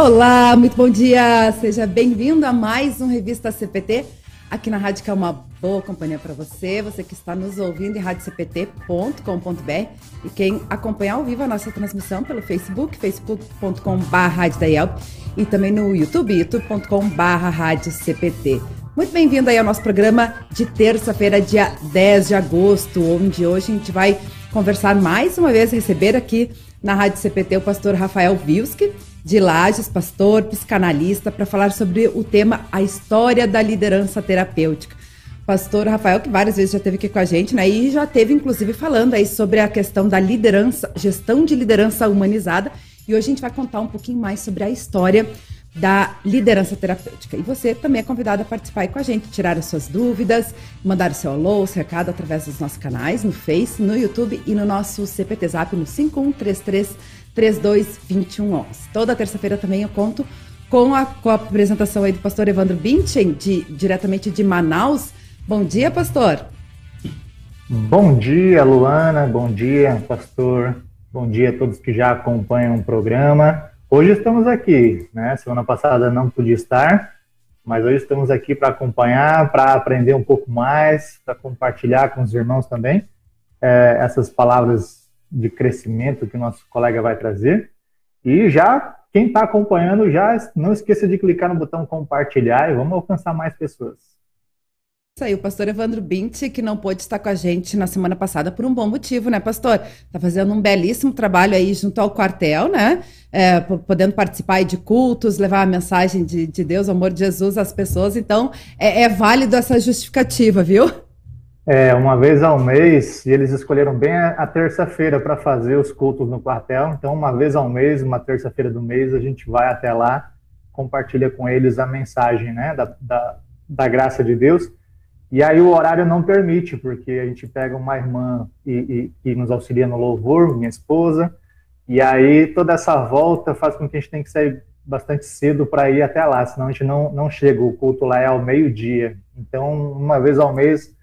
Olá, muito bom dia. Seja bem-vindo a mais um Revista CPT aqui na Rádio que é uma boa companhia para você, você que está nos ouvindo em radiocpt.com.br e quem acompanhar ao vivo a nossa transmissão pelo Facebook, facebook.com.br e também no YouTube, youtube.com.br Muito bem-vindo aí ao nosso programa de terça-feira, dia 10 de agosto, onde hoje a gente vai conversar mais uma vez, receber aqui na Rádio CPT o pastor Rafael Vilski, de Lages, pastor, psicanalista, para falar sobre o tema A História da Liderança Terapêutica. Pastor Rafael, que várias vezes já esteve aqui com a gente, né? E já teve, inclusive, falando aí sobre a questão da liderança, gestão de liderança humanizada. E hoje a gente vai contar um pouquinho mais sobre a história da liderança terapêutica. E você também é convidado a participar aí com a gente, tirar as suas dúvidas, mandar o seu alô, o seu recado através dos nossos canais, no Face, no YouTube e no nosso CPT Zap no 5133 322111. Toda terça-feira também eu conto com a, com a apresentação aí do pastor Evandro Binchen, de, diretamente de Manaus. Bom dia, pastor. Bom dia, Luana. Bom dia, pastor. Bom dia a todos que já acompanham o programa. Hoje estamos aqui, né? Semana passada não podia estar, mas hoje estamos aqui para acompanhar, para aprender um pouco mais, para compartilhar com os irmãos também é, essas palavras de crescimento que o nosso colega vai trazer. E já, quem está acompanhando, já não esqueça de clicar no botão compartilhar e vamos alcançar mais pessoas. Isso aí, o pastor Evandro Bint, que não pôde estar com a gente na semana passada por um bom motivo, né, pastor? Está fazendo um belíssimo trabalho aí junto ao quartel, né? É, podendo participar de cultos, levar a mensagem de, de Deus, o amor de Jesus às pessoas. Então, é, é válido essa justificativa, viu? É, uma vez ao mês, e eles escolheram bem a, terça-feira para fazer os cultos no quartel. Então, uma vez ao mês, uma terça-feira do mês, a gente vai até lá, compartilha com eles a mensagem né, da, da, da graça de Deus. E aí o horário não permite, porque a gente pega uma irmã e, e, que nos auxilia no louvor, minha esposa, e aí toda essa volta faz com que a gente tenha que sair bastante cedo para ir até lá, senão a gente não, não chega, o culto lá é ao meio-dia. Então, uma vez ao mês,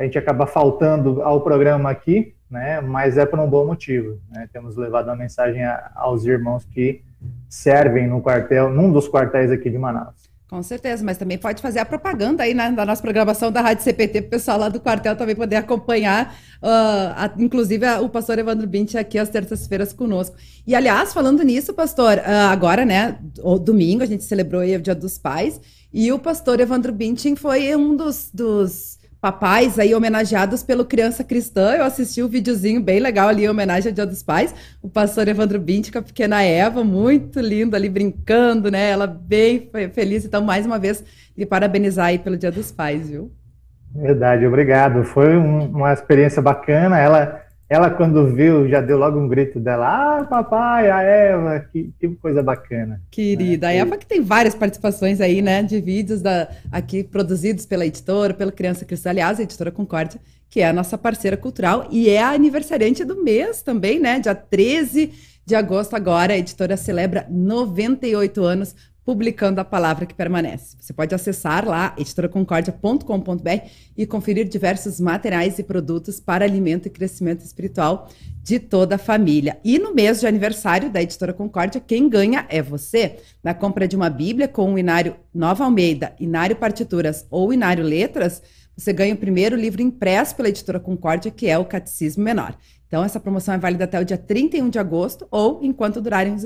a gente acaba faltando ao programa aqui, né, mas é por um bom motivo. Né? Temos levado a mensagem aos irmãos que servem no quartel, num dos quartéis aqui de Manaus. Com certeza, mas também pode fazer a propaganda aí na, na nossa programação da Rádio CPT para o pessoal lá do quartel também poder acompanhar, uh, a, inclusive a, o pastor Evandro Bint aqui às terças-feiras conosco. E aliás, falando nisso, pastor, uh, agora, né, o domingo a gente celebrou o Dia dos Pais e o pastor Evandro Bintin foi um dos, dos papais aí homenageados pelo Criança Cristã. Eu assisti um videozinho bem legal ali em homenagem ao Dia dos Pais. O pastor Evandro Bint com a pequena Eva, muito lindo ali brincando, né? Ela bem feliz. Então, mais uma vez, lhe parabenizar aí pelo Dia dos Pais, viu? Verdade, obrigado. Foi um, uma experiência bacana. Ela ela, quando viu, já deu logo um grito dela: Ah, papai, a Eva, que, que coisa bacana. Querida, né? a Eva que tem várias participações aí, né, de vídeos da, aqui produzidos pela editora, pela Criança Cristã, aliás, a editora Concórdia, que é a nossa parceira cultural e é a aniversariante do mês também, né, dia 13 de agosto agora, a editora celebra 98 anos publicando a palavra que permanece. Você pode acessar lá editoraconcordia.com.br e conferir diversos materiais e produtos para alimento e crescimento espiritual de toda a família. E no mês de aniversário da Editora Concórdia, quem ganha é você. Na compra de uma Bíblia com o Inário Nova Almeida, Inário Partituras ou Inário Letras, você ganha o primeiro livro impresso pela Editora Concórdia, que é o Catecismo Menor. Então, essa promoção é válida até o dia 31 de agosto ou enquanto durarem os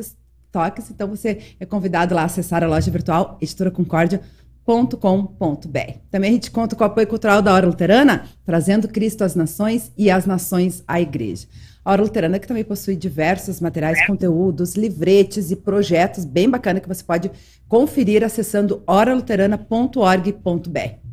toques. Então você é convidado lá a acessar a loja virtual editoraconcordia.com.br. Também a gente conta com o apoio cultural da Hora Luterana, trazendo Cristo às nações e as nações à igreja. A Hora Luterana que também possui diversos materiais, conteúdos, livretes e projetos bem bacana que você pode conferir acessando oraluterana.org.br.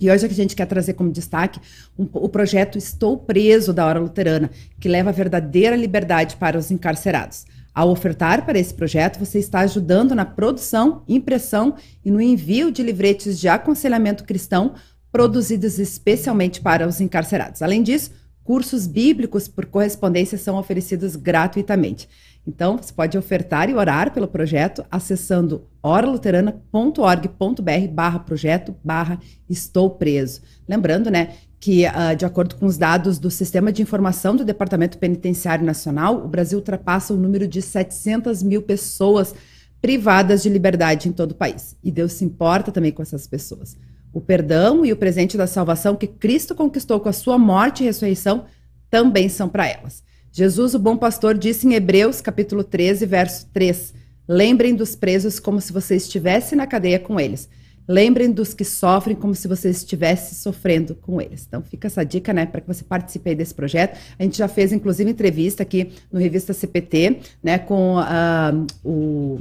E hoje a gente quer trazer como destaque um, o projeto Estou Preso da Hora Luterana, que leva a verdadeira liberdade para os encarcerados. Ao ofertar para esse projeto, você está ajudando na produção, impressão e no envio de livretes de aconselhamento cristão produzidos especialmente para os encarcerados. Além disso, cursos bíblicos por correspondência são oferecidos gratuitamente. Então, você pode ofertar e orar pelo projeto acessando oraluterana.org.br barra projeto barra estou preso. Lembrando, né, que, uh, de acordo com os dados do Sistema de Informação do Departamento Penitenciário Nacional, o Brasil ultrapassa o número de 700 mil pessoas privadas de liberdade em todo o país. E Deus se importa também com essas pessoas. O perdão e o presente da salvação que Cristo conquistou com a sua morte e ressurreição também são para elas. Jesus, o bom pastor, disse em Hebreus, capítulo 13, verso 3: Lembrem dos presos como se você estivesse na cadeia com eles. Lembrem dos que sofrem como se você estivesse sofrendo com eles. Então fica essa dica, né, para que você participe desse projeto. A gente já fez, inclusive, entrevista aqui no Revista CPT, né, com uh, o.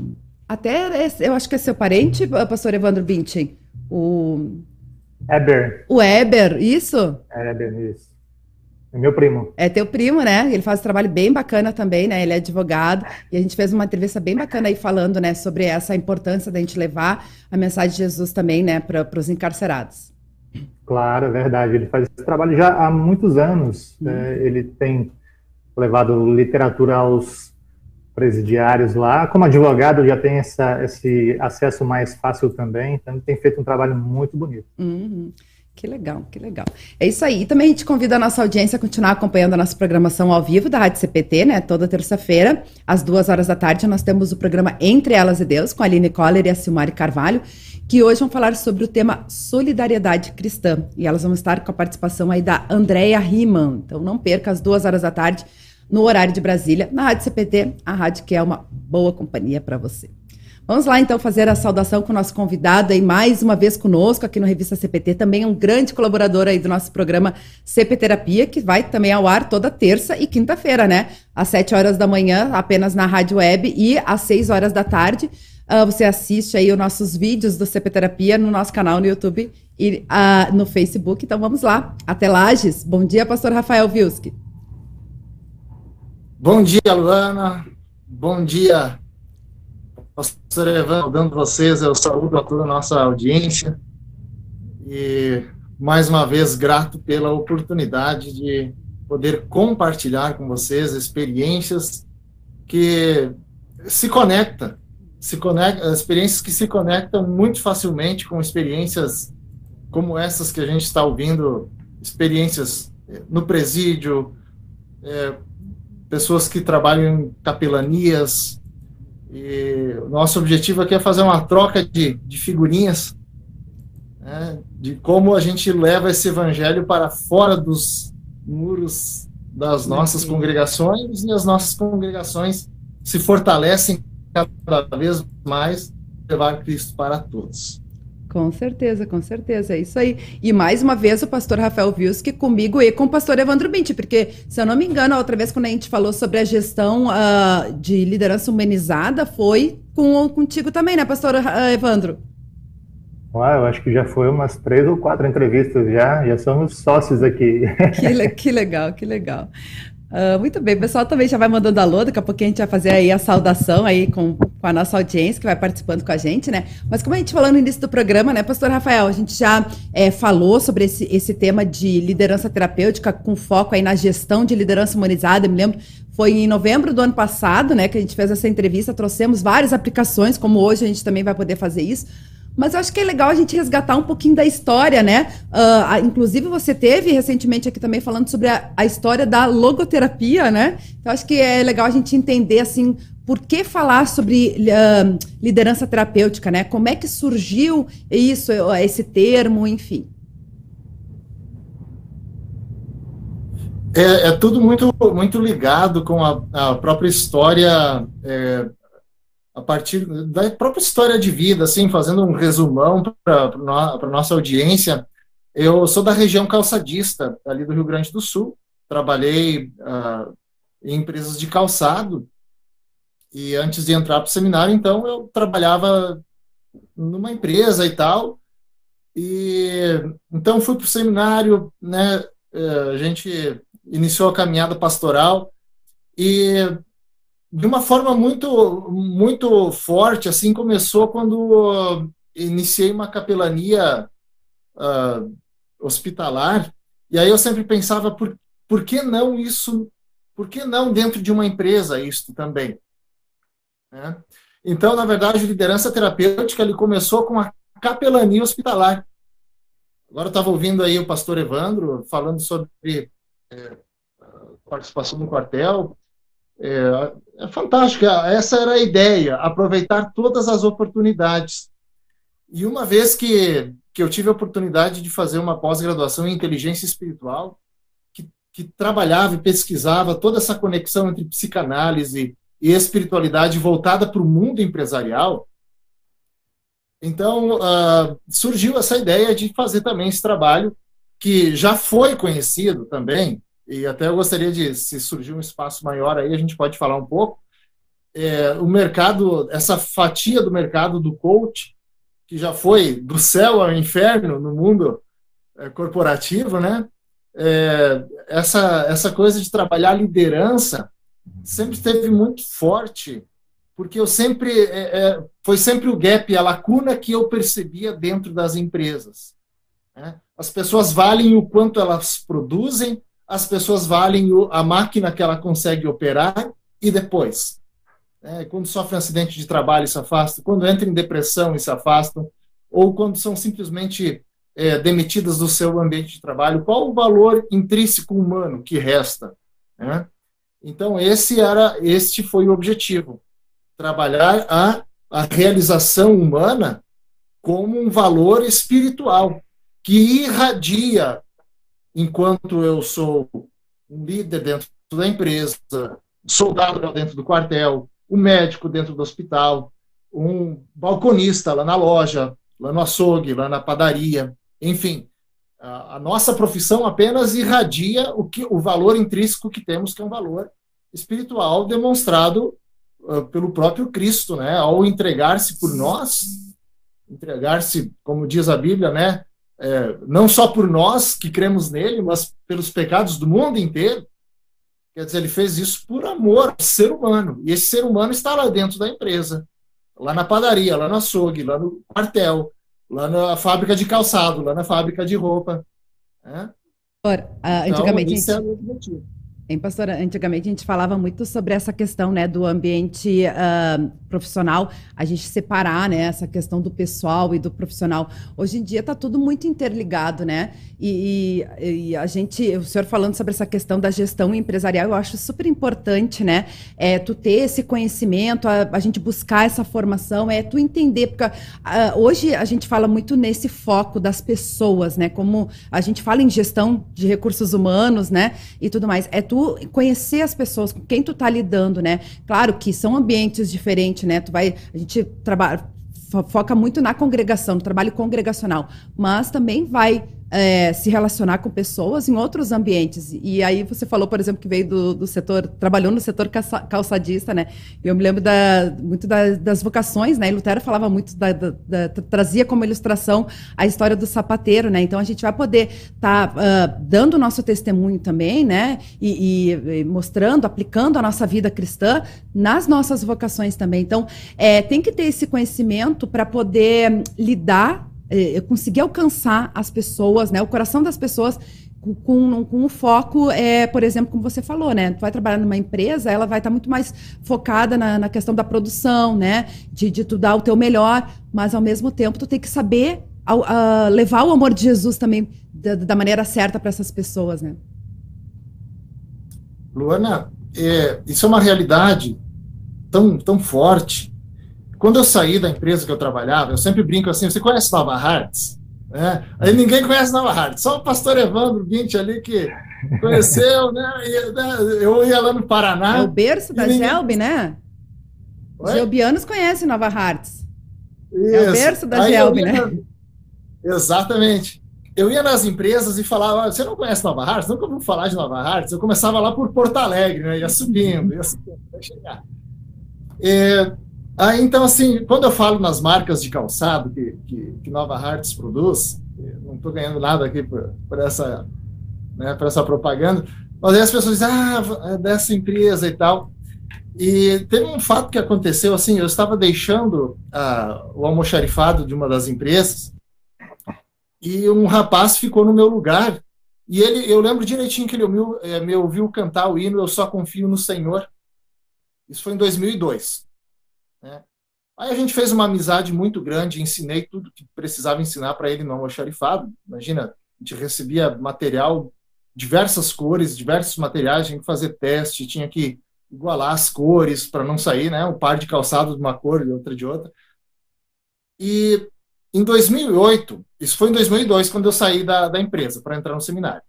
Até, eu acho que é seu parente, pastor Evandro Bintin, o. Eber. O Eber, isso? Eber, isso. É meu primo. É teu primo, né? Ele faz um trabalho bem bacana também, né? Ele é advogado. E a gente fez uma entrevista bem bacana aí falando, né, sobre essa importância da gente levar a mensagem de Jesus também, né, para os encarcerados. Claro, é verdade. Ele faz esse trabalho já há muitos anos. Uhum. É, ele tem levado literatura aos presidiários lá. Como advogado, já tem essa, esse acesso mais fácil também. Então, tem feito um trabalho muito bonito. Uhum. Que legal, que legal. É isso aí. E também a gente convida a nossa audiência a continuar acompanhando a nossa programação ao vivo da Rádio CPT, né? Toda terça-feira, às duas horas da tarde, nós temos o programa Entre Elas e Deus, com a Aline Coller e a Silmari Carvalho, que hoje vão falar sobre o tema solidariedade cristã. E elas vão estar com a participação aí da Andréia Riemann. Então não perca às duas horas da tarde, no horário de Brasília, na Rádio CPT, a rádio que é uma boa companhia para você. Vamos lá então fazer a saudação com o nosso convidado aí mais uma vez conosco aqui no Revista CPT, também um grande colaborador aí do nosso programa CP Terapia, que vai também ao ar toda terça e quinta-feira, né? Às 7 horas da manhã, apenas na rádio web e às 6 horas da tarde. Uh, você assiste aí os nossos vídeos do CP Terapia no nosso canal no YouTube e uh, no Facebook. Então vamos lá. Até Lages. Bom dia, pastor Rafael Vilski. Bom dia, Luana. Bom dia, Pastor Evan, dando vocês, eu saúdo a toda a nossa audiência. E, mais uma vez, grato pela oportunidade de poder compartilhar com vocês experiências que se conectam, se conecta, experiências que se conectam muito facilmente com experiências como essas que a gente está ouvindo, experiências eh, no presídio, é, pessoas que trabalham em capelanias, e o nosso objetivo aqui é fazer uma troca de, de figurinhas, né, de como a gente leva esse evangelho para fora dos muros das nossas uhum. congregações e as nossas congregações se fortalecem cada vez mais levar Cristo para todos. Com certeza, com certeza, é isso aí. E mais uma vez o pastor Rafael Vilski comigo e com o pastor Evandro Binti, porque, se eu não me engano, a outra vez quando a gente falou sobre a gestão uh, de liderança humanizada, foi com, contigo também, né, pastor uh, Evandro? Ah, eu acho que já foi umas três ou quatro entrevistas já, já somos sócios aqui. Que, que legal, que legal. Uh, muito bem, o pessoal também já vai mandando alô, daqui a pouquinho a gente vai fazer aí a saudação aí com, com, a nossa audiência que vai participando com a gente, né? Mas como a gente falou no início do programa, né, pastor Rafael, a gente já é, falou sobre esse, esse tema de liderança terapêutica com foco aí na gestão de liderança humanizada, eu me lembro, foi em novembro do ano passado, né, que a gente fez essa entrevista, trouxemos várias aplicações, como hoje a gente também vai poder fazer isso, mas eu acho que é legal a gente resgatar um pouquinho da história, né? Uh, inclusive, você teve recentemente aqui também falando sobre a, a história da logoterapia, né? Então, acho que é legal a gente entender, assim, por que falar sobre uh, liderança terapêutica, né? Como é que surgiu isso, esse termo, enfim. É, é tudo muito, muito ligado com a, a própria história é, a partir da própria história de vida, assim, fazendo um resumão para a nossa audiência, eu sou da região calçadista, ali do Rio Grande do Sul, trabalhei uh, em empresas de calçado, e antes de entrar para o seminário, então, eu trabalhava numa empresa e tal, e então fui para o seminário, né, eh, a gente iniciou a caminhada pastoral, e de uma forma muito muito forte assim começou quando iniciei uma capelania uh, hospitalar e aí eu sempre pensava por, por que não isso por que não dentro de uma empresa isto também né? então na verdade a liderança terapêutica ele começou com a capelania hospitalar agora estava ouvindo aí o pastor Evandro falando sobre é, participação no quartel É, é fantástica, essa era a ideia, aproveitar todas as oportunidades. E uma vez que, que eu tive a oportunidade de fazer uma pós-graduação em inteligência espiritual, que, que trabalhava e pesquisava toda essa conexão entre psicanálise e espiritualidade voltada para o mundo empresarial, então uh, surgiu essa ideia de fazer também esse trabalho que já foi conhecido também, e até eu gostaria de, se surgir um espaço maior aí, a gente pode falar um pouco, é, o mercado, essa fatia do mercado do coach, que já foi do céu ao inferno no mundo é, corporativo, né? É, essa, essa coisa de trabalhar liderança sempre esteve muito forte, porque eu sempre é, é, foi sempre o gap, a lacuna que eu percebia dentro das empresas. Né? As pessoas valem o quanto elas produzem, as pessoas valem a máquina que ela consegue operar e depois. É, quando sofrem acidente de trabalho e se afastam, quando entram em depressão e se afastam, ou quando são simplesmente é, demitidas do seu ambiente de trabalho, qual o valor intrínseco humano que resta? Né? Então esse era, este foi o objetivo, trabalhar a, a realização humana como um valor espiritual que irradia enquanto eu sou um líder dentro da empresa, soldado dentro do quartel, um médico dentro do hospital, um balconista lá na loja, lá no açougue, lá na padaria, enfim, a, nossa profissão apenas irradia o que o valor intrínseco que temos, que é um valor espiritual demonstrado uh, pelo próprio Cristo, né? Ao entregar-se por nós, entregar-se, como diz a Bíblia, né? É, não só por nós que cremos nele, mas pelos pecados do mundo inteiro. Quer dizer, ele fez isso por amor ao ser humano. E esse ser humano está lá dentro da empresa, lá na padaria, lá no açougue, lá no quartel, lá na fábrica de calçado, lá na fábrica de roupa. Né? antigamente. Então, é o objetivo. Pastora, antigamente a gente falava muito sobre essa questão, né, do ambiente uh, profissional, a gente separar, né, essa questão do pessoal e do profissional. Hoje em dia está tudo muito interligado, né, e, e, e, a gente, o senhor falando sobre essa questão da gestão empresarial, eu acho super importante, né, é tu ter esse conhecimento, a, a gente buscar essa formação, é tu entender, porque uh, hoje a gente fala muito nesse foco das pessoas, né, como a gente fala em gestão de recursos humanos, né, e tudo mais, é tu tu conhecer as pessoas com quem tu tá lidando, né? Claro que são ambientes diferentes, né? Tu vai, a gente trabalha foca muito na congregação, no trabalho congregacional, mas também vai é, se relacionar com pessoas em outros ambientes. E aí você falou, por exemplo, que veio do, do setor, trabalhou no setor calçadista, né? Eu me lembro da, muito da, das vocações, né? E Lutero falava muito, da, da, trazia como ilustração a história do sapateiro, né? Então a gente vai poder estar tá, uh, dando o nosso testemunho também, né? E, e, e, mostrando, aplicando a nossa vida cristã nas nossas vocações também. Então é, tem que ter esse conhecimento para poder lidar eu consegui alcançar as pessoas, né, o coração das pessoas com, com, o foco, é, por exemplo, como você falou, né? Tu vai trabalhar numa empresa, ela vai estar tá muito mais focada na, na, questão da produção, né? De, de tu dar o teu melhor, mas ao mesmo tempo tu tem que saber levar o amor de Jesus também da, da maneira certa para essas pessoas, né? Luana, é, isso é uma realidade tão, tão forte quando eu saí da empresa que eu trabalhava, eu sempre brinco assim: você conhece Nova Hartz? É, aí ninguém conhece Nova Hartz, só o pastor Evandro Guint ali que conheceu, né? E, né? Eu ia lá no Paraná. É o berço da ninguém... Gelb, né? Oi? Gelbianos conhecem Nova Hartz. Isso. É o berço da Gelb, né? Exatamente. Eu ia nas empresas e falava, você não conhece Nova Hartz? Nunca ouviu falar de Nova Hartz? Eu começava lá por Porto Alegre, né? Ia subindo, ia subindo, até chegar. É, ah, então, assim, quando eu falo nas marcas de calçado que, que, que Nova Hartz produz, não estou ganhando nada aqui por, por, essa, né, por essa propaganda, mas aí as pessoas dizem, ah, é dessa empresa e tal. E teve um fato que aconteceu, assim, eu estava deixando ah, o almoxarifado de uma das empresas e um rapaz ficou no meu lugar e ele, eu lembro direitinho que ele me, eh, me ouviu cantar o hino Eu Só Confio no Senhor. Isso foi em 2002. Aí a gente fez uma amizade muito grande, ensinei tudo que precisava ensinar para ele no almoxarifado. Imagina, a gente recebia material, diversas cores, diversos materiais, tinha que fazer teste, tinha que igualar as cores para não sair, né? Um par de calçados de uma cor e outra de outra. E em 2008, isso foi em 2002 quando eu saí da, da empresa para entrar no seminário.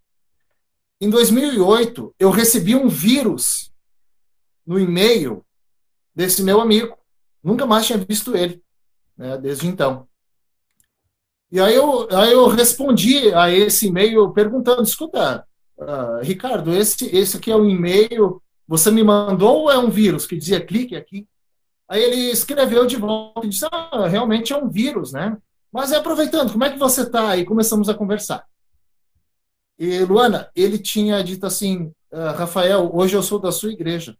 Em 2008, eu recebi um vírus no e-mail desse meu amigo. Nunca mais tinha visto ele, né, desde então. E aí eu, aí eu respondi a esse e-mail perguntando: escuta, uh, Ricardo, esse, esse aqui é o e-mail, você me mandou ou é um vírus que dizia clique aqui? Aí ele escreveu de volta e disse: ah, realmente é um vírus, né? Mas aproveitando, como é que você está? E começamos a conversar. E Luana, ele tinha dito assim: ah, Rafael, hoje eu sou da sua igreja.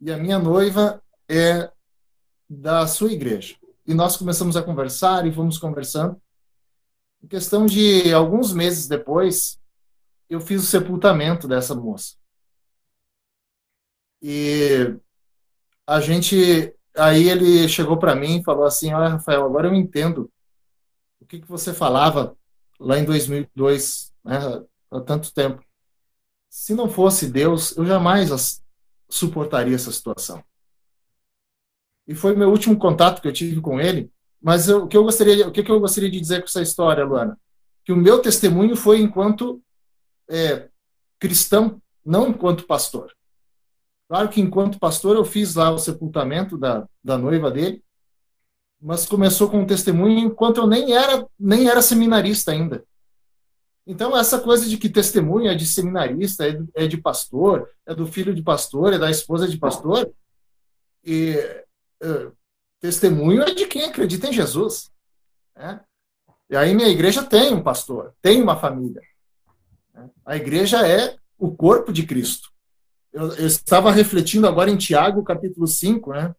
E a minha noiva é da sua igreja. E nós começamos a conversar e fomos conversando. Em questão de alguns meses depois, eu fiz o sepultamento dessa moça. E a gente. Aí ele chegou para mim e falou assim: Olha, Rafael, agora eu entendo o que, que você falava lá em 2002, né, há tanto tempo. Se não fosse Deus, eu jamais suportaria essa situação. E foi meu último contato que eu tive com ele. Mas eu, o que eu gostaria, o que eu gostaria de dizer com essa história, Luana, que o meu testemunho foi enquanto é, cristão, não enquanto pastor. Claro que enquanto pastor eu fiz lá o sepultamento da, da noiva dele, mas começou com um testemunho enquanto eu nem era nem era seminarista ainda. Então essa coisa de que testemunho é de seminarista, é, é de pastor, é do filho de pastor, é da esposa de pastor, e testemunho é de quem acredita em Jesus. Né? E aí minha igreja tem um pastor, tem uma família. Né? A igreja é o corpo de Cristo. Eu, eu, estava refletindo agora em Tiago, capítulo 5, né?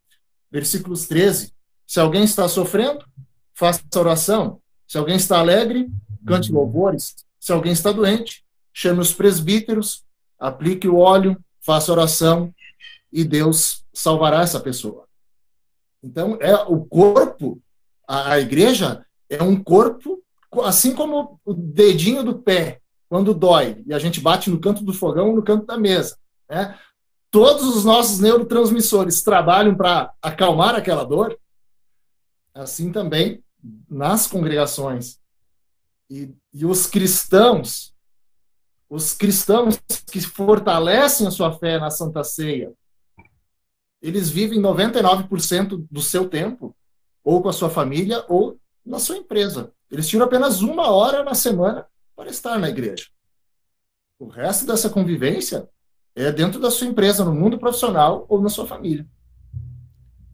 versículos 13. Se alguém está sofrendo, faça oração. Se alguém está alegre, cante louvores. Se alguém está doente, chame os presbíteros, aplique o óleo, faça oração e Deus salvará essa pessoa. Então, é o corpo, a, a igreja é um corpo, assim como o dedinho do pé, quando dói, e a gente bate no canto do fogão no canto da mesa. Né? Todos os nossos neurotransmissores trabalham para acalmar aquela dor, assim também nas congregações. E, e os cristãos, os cristãos que fortalecem a sua fé na Santa Ceia, eles vivem 99% do seu tempo ou com a sua família ou na sua empresa. Eles tiram apenas uma hora na semana para estar na igreja. O resto dessa convivência é dentro da sua empresa, no mundo profissional ou na sua família.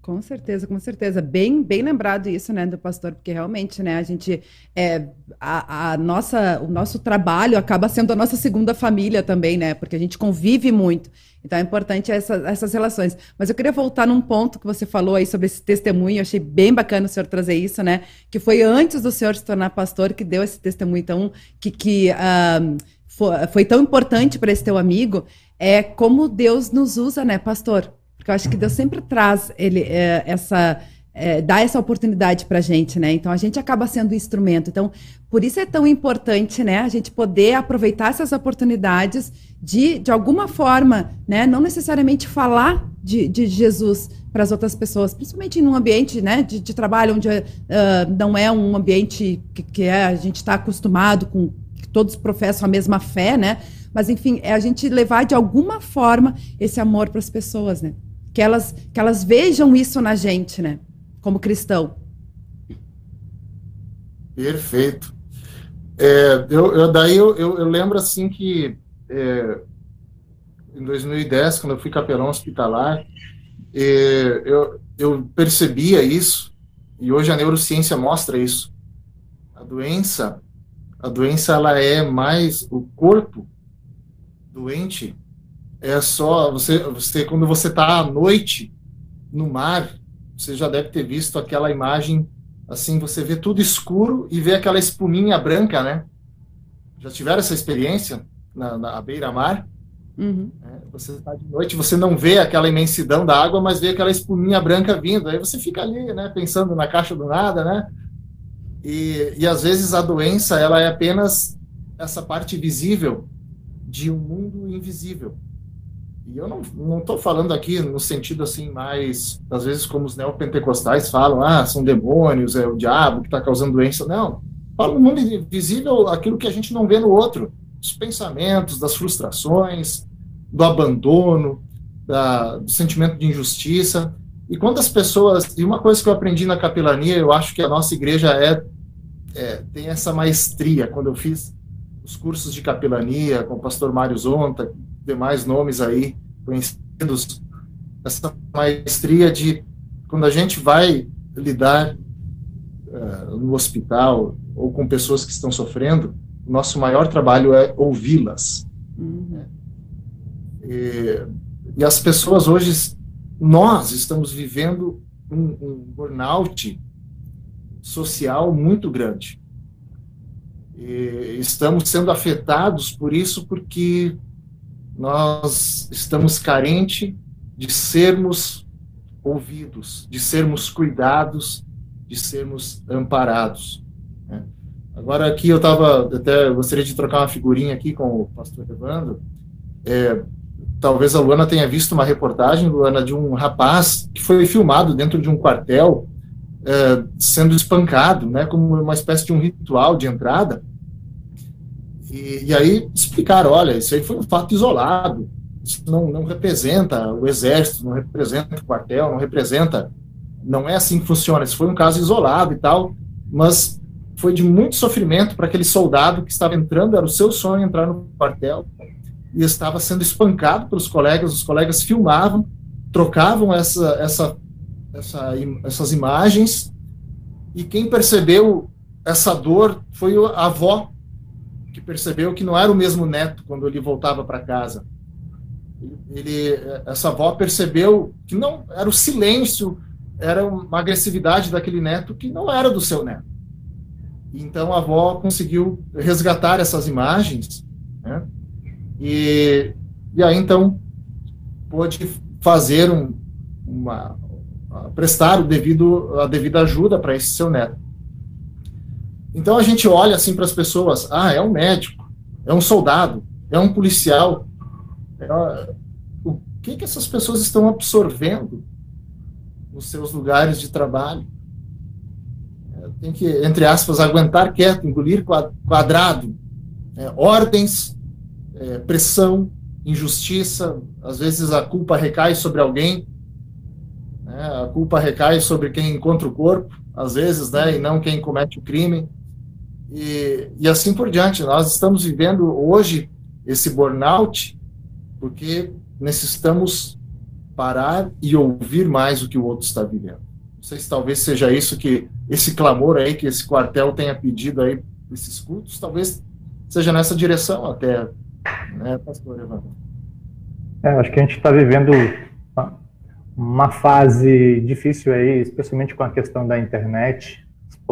Com certeza, com certeza. Bem, bem lembrado isso, né, do pastor, porque realmente, né, a gente, é, a, a, nossa, o nosso trabalho acaba sendo a nossa segunda família também, né, porque a gente convive muito. Então é importante essa, essas relações. Mas eu queria voltar num ponto que você falou aí sobre esse testemunho, eu achei bem bacana o senhor trazer isso, né, que foi antes do senhor se tornar pastor que deu esse testemunho, então, que, que uh, foi, foi tão importante para esse teu amigo, é como Deus nos usa, né, pastor? Porque eu acho que Deus sempre traz ele, é, essa. É, dá essa oportunidade para a gente, né? Então a gente acaba sendo instrumento. Então, por isso é tão importante, né? A gente poder aproveitar essas oportunidades de, de alguma forma, né? Não necessariamente falar de, de Jesus para as outras pessoas, principalmente em um ambiente, né? De, de trabalho onde uh, não é um ambiente que, que é, a gente está acostumado com que todos professam a mesma fé, né? Mas enfim, é a gente levar de alguma forma esse amor para as pessoas, né? Que elas, que elas vejam isso na gente, né? Como cristão. Perfeito. É, eu, eu, daí eu, eu, eu, lembro assim que é, em 2010, quando eu fui capelão hospitalar, é, eu, eu percebia isso, e hoje a neurociência mostra isso. A doença, a doença ela é mais o corpo doente é só você, você quando você está à noite no mar, você já deve ter visto aquela imagem assim, você vê tudo escuro e vê aquela espuminha branca, né? Já tiveram essa experiência na, na beira-mar? Uhum. É, você está de noite, você não vê aquela imensidão da água, mas vê aquela espuminha branca vindo. Aí você fica ali, né, pensando na caixa do nada, né? E, e às vezes a doença ela é apenas essa parte visível de um mundo invisível. E eu não estou falando aqui no sentido assim mais, às vezes como os neopentecostais falam, ah, são demônios, é o diabo que está causando doença. Não, falo no mundo invisível aquilo que a gente não vê no outro. Os pensamentos, das frustrações, do abandono, da, do sentimento de injustiça. E quantas pessoas, e uma coisa que eu aprendi na capelania, eu acho que a nossa igreja é, é tem essa maestria. Quando eu fiz os cursos de capelania com o pastor Mário Zonta, demais nomes aí conhecidos, essa maestria de quando a gente vai lidar uh, no hospital ou com pessoas que estão sofrendo, o nosso maior trabalho é ouvi-las. Uhum. E, e, as pessoas hoje, nós estamos vivendo um, um burnout social muito grande. E estamos sendo afetados por isso porque nós estamos carentes de sermos ouvidos, de sermos cuidados, de sermos amparados. Né? Agora aqui eu estava, até gostaria de trocar uma figurinha aqui com o pastor Evandro. É, talvez a Luana tenha visto uma reportagem, Luana, de um rapaz que foi filmado dentro de um quartel é, sendo espancado, né, como uma espécie de um ritual de entrada. E, e, aí explicaram, olha, isso aí foi um fato isolado, isso não, não representa o exército, não representa o quartel, não representa, não é assim que funciona, isso foi um caso isolado e tal, mas foi de muito sofrimento para aquele soldado que estava entrando, era o seu sonho entrar no quartel, e estava sendo espancado pelos colegas, os colegas filmavam, trocavam essa, essa, essa, essas imagens, e quem percebeu essa dor foi a avó que percebeu que não era o mesmo neto quando ele voltava para casa. Ele, essa avó percebeu que não era o silêncio, era uma agressividade daquele neto que não era do seu neto. Então a avó conseguiu resgatar essas imagens, né? e, e aí então pôde fazer um, uma prestar o devido a devida ajuda para esse seu neto. Então a gente olha assim para as pessoas, ah, é um médico, é um soldado, é um policial. É, o que, que essas pessoas estão absorvendo nos seus lugares de trabalho? É, tem que, entre aspas, aguentar quieto, engolir quadrado, é, ordens, pressão, injustiça, às vezes a culpa recai sobre alguém, né, a culpa recai sobre quem encontra o corpo, às vezes, né, e não quem comete o crime e, e assim por diante. Nós estamos vivendo hoje esse burnout porque necessitamos parar e ouvir mais o que o outro está vivendo. Não sei se talvez seja isso que esse clamor aí que esse quartel tenha pedido aí esses cultos, talvez seja nessa direção até, né, pastor Evandro? É, acho que a gente está vivendo uma fase difícil aí, especialmente com a questão da internet,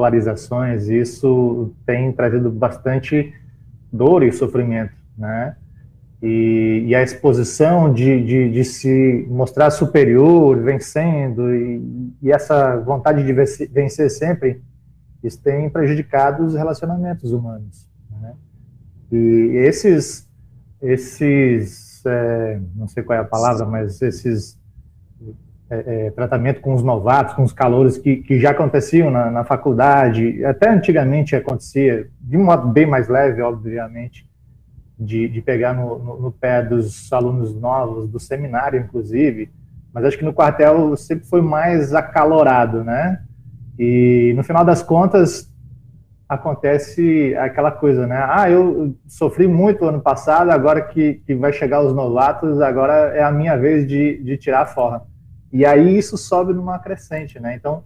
polarizações, isso tem trazido bastante dor e sofrimento, né? E, e a exposição de, de, de, se mostrar superior, vencendo, e, e essa vontade de vencer, sempre, isso tem prejudicado os relacionamentos humanos. Né? E esses, esses é, não sei qual é a palavra, mas esses é, é, tratamento com os novatos, com os calores que, que já aconteciam na, na, faculdade, até antigamente acontecia, de um modo bem mais leve, obviamente, de, de pegar no, no, no, pé dos alunos novos, do seminário, inclusive, mas acho que no quartel sempre foi mais acalorado, né? E no final das contas, acontece aquela coisa, né? Ah, eu sofri muito ano passado, agora que, que vai chegar os novatos, agora é a minha vez de, de tirar a forra. E aí isso sobe numa crescente, né? Então,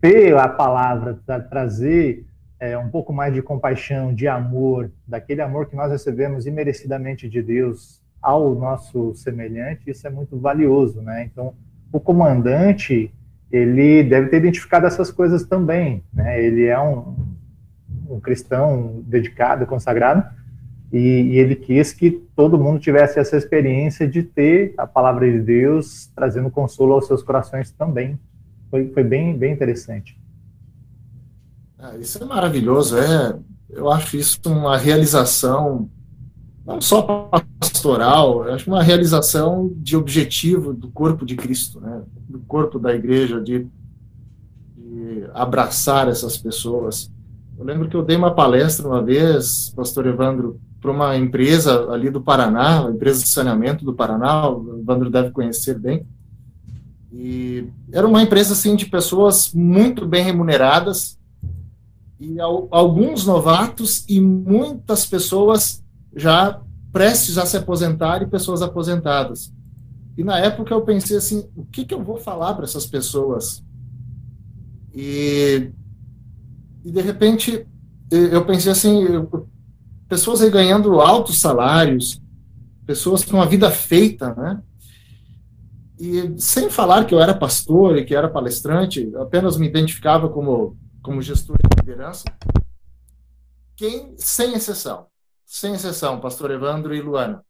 ter a palavra, trazer é, um pouco mais de compaixão, de amor, daquele amor que nós recebemos imerecidamente de Deus ao nosso semelhante, isso é muito valioso, né? Então, o comandante, ele deve ter identificado essas coisas também, né? Ele é um, um cristão dedicado, consagrado, e, e, ele quis que todo mundo tivesse essa experiência de ter a palavra de Deus trazendo consolo aos seus corações também. Foi, foi bem, bem interessante. Ah, isso é maravilhoso. É, eu acho isso uma realização não só pastoral, acho uma realização de objetivo do corpo de Cristo, né? do corpo da igreja, de, de abraçar essas pessoas. Eu lembro que eu dei uma palestra uma vez, pastor Evandro, para uma empresa ali do Paraná, uma empresa de saneamento do Paraná, o Evandro deve conhecer bem. E era uma empresa assim de pessoas muito bem remuneradas e alguns novatos e muitas pessoas já prestes a se aposentar e pessoas aposentadas. E na época eu pensei assim, o que, que eu vou falar para essas pessoas? E, e de repente eu pensei assim, pessoas aí ganhando altos salários, pessoas com uma vida feita, né? E sem falar que eu era pastor e que era palestrante, apenas me identificava como, como gestor de liderança. Quem, sem exceção, sem exceção, pastor Evandro e Luana,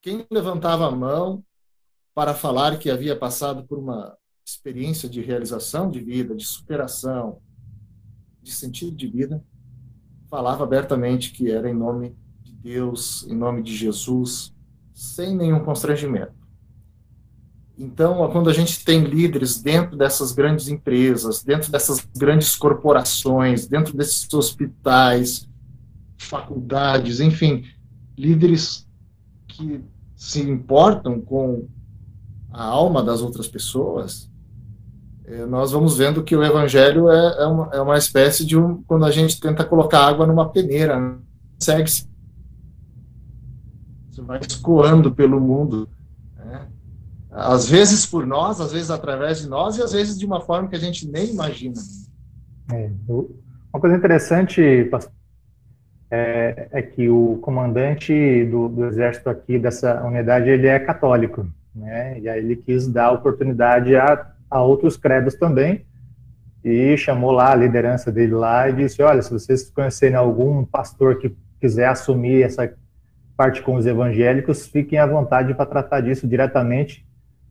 quem levantava a mão para falar que havia passado por uma experiência de realização de vida, de superação, de sentido de vida, falava abertamente que era em nome de Deus, em nome de Jesus, sem nenhum constrangimento. Então, quando a gente tem líderes dentro dessas grandes empresas, dentro dessas grandes corporações, dentro desses hospitais, faculdades, enfim, líderes que se importam com a alma das outras pessoas, nós vamos vendo que o evangelho é, é, uma, é uma espécie de um, quando a gente tenta colocar água numa peneira, né? segue -se. Você vai escoando pelo mundo, né? às vezes por nós, às vezes através de nós, e às vezes de uma forma que a gente nem imagina. É, uma coisa interessante, é, é, que o comandante do, do, exército aqui dessa unidade, ele é católico, né? E aí ele quis dar oportunidade a a outros credos também, e chamou lá a liderança dele lá e disse, olha, se vocês conhecerem algum pastor que quiser assumir essa parte com os evangélicos, fiquem à vontade para tratar disso diretamente.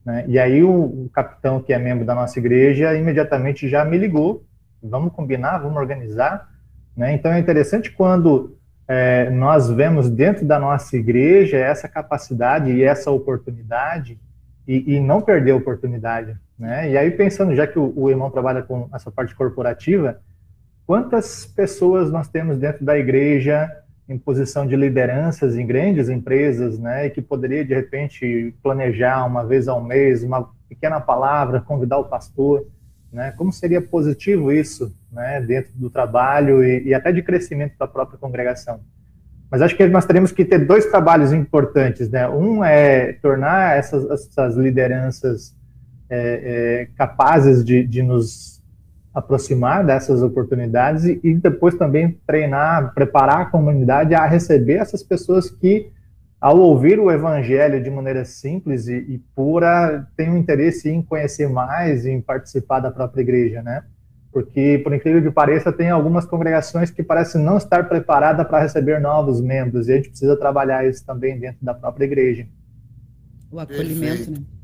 Né? E aí o, capitão, que é membro da nossa igreja, imediatamente já me ligou, vamos combinar, vamos organizar. Né? Então é interessante quando é, nós vemos dentro da nossa igreja essa capacidade e essa oportunidade e, e não perder a oportunidade. Né? E aí, pensando, já que o, o irmão trabalha com essa parte corporativa, quantas pessoas nós temos dentro da igreja em posição de lideranças em grandes empresas, né, e que poderia de repente planejar uma vez ao mês uma pequena palavra, convidar o pastor, né? Como seria positivo isso, né, dentro do trabalho e, e até de crescimento da própria congregação? Mas acho que nós teremos que ter dois trabalhos importantes, né? Um é tornar essas, essas lideranças é, é, capazes de, de, nos aproximar dessas oportunidades e, e, depois também treinar, preparar a comunidade a receber essas pessoas que, ao ouvir o evangelho de maneira simples e, e pura, têm um interesse em conhecer mais, em participar da própria igreja, né? Porque, por incrível que pareça, tem algumas congregações que parecem não estar preparadas para receber novos membros, e a gente precisa trabalhar isso também dentro da própria igreja. O acolhimento, Perfeito. né?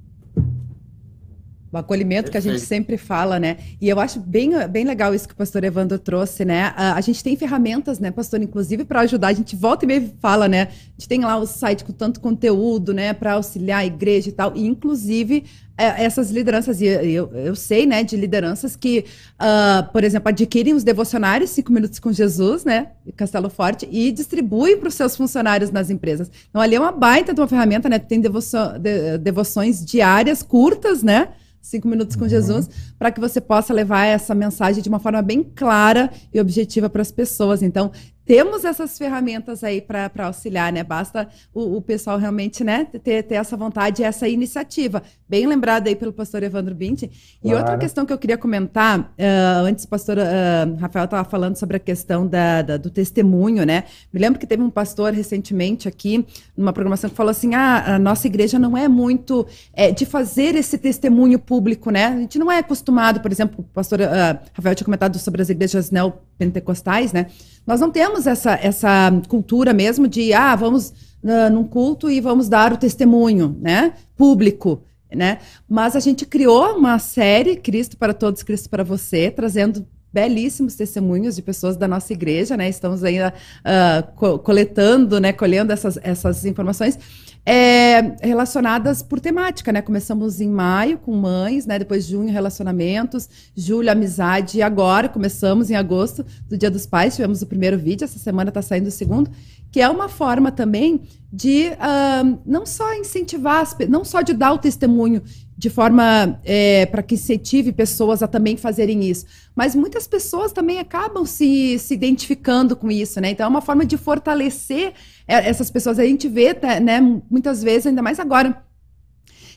O acolhimento Perfeito. que a gente sempre fala, né? E eu acho bem, bem legal isso que o pastor Evandro trouxe, né? A, a gente tem ferramentas, né, pastor, inclusive para ajudar. A gente volta e meio fala, né? A gente tem lá o site com tanto conteúdo, né, para auxiliar a igreja e tal. E, inclusive, é, essas lideranças, e eu, eu sei, né, de lideranças que, uh, por exemplo, adquirem os devocionários Cinco Minutos com Jesus, né, Castelo Forte, e distribuem para os seus funcionários nas empresas. Então, ali é uma baita de uma ferramenta, né, tem devoção, de, devoções diárias, curtas, né, Cinco Minutos com uhum. Jesus, para que você possa levar essa mensagem de uma forma bem clara e objetiva para as pessoas. Então, temos essas ferramentas aí para auxiliar, né? Basta o, o, pessoal realmente, né, ter, ter essa vontade e essa iniciativa. Bem lembrado aí pelo pastor Evandro Binti. E outra questão que eu queria comentar, uh, antes o pastor uh, Rafael estava falando sobre a questão da, da, do testemunho, né? Me lembro que teve um pastor recentemente aqui, numa programação, que falou assim: ah, a nossa igreja não é muito é, de fazer esse testemunho público, né? A gente não é acostumado, por exemplo, o pastor uh, Rafael tinha comentado sobre as igrejas neopentecostais, né? Nós não temos essa, essa cultura mesmo de, ah, vamos uh, num culto e vamos dar o testemunho, né? Público, né? Mas a gente criou uma série, Cristo para Todos, Cristo para Você, trazendo belíssimos testemunhos de pessoas da nossa igreja, né? Estamos ainda uh, co coletando, né, colhendo essas, essas informações é, relacionadas por temática, né? Começamos em maio com mães, né? Depois junho relacionamentos, julho amizade e agora começamos em agosto do Dia dos Pais, tivemos o primeiro vídeo, essa semana está saindo o segundo, que é uma forma também de uh, não só incentivar, não só de dar o testemunho de forma é, para que incentive pessoas a também fazerem isso. Mas muitas pessoas também acabam se, se identificando com isso, né? Então é uma forma de fortalecer é, essas pessoas. A gente vê, né, muitas vezes, ainda mais agora,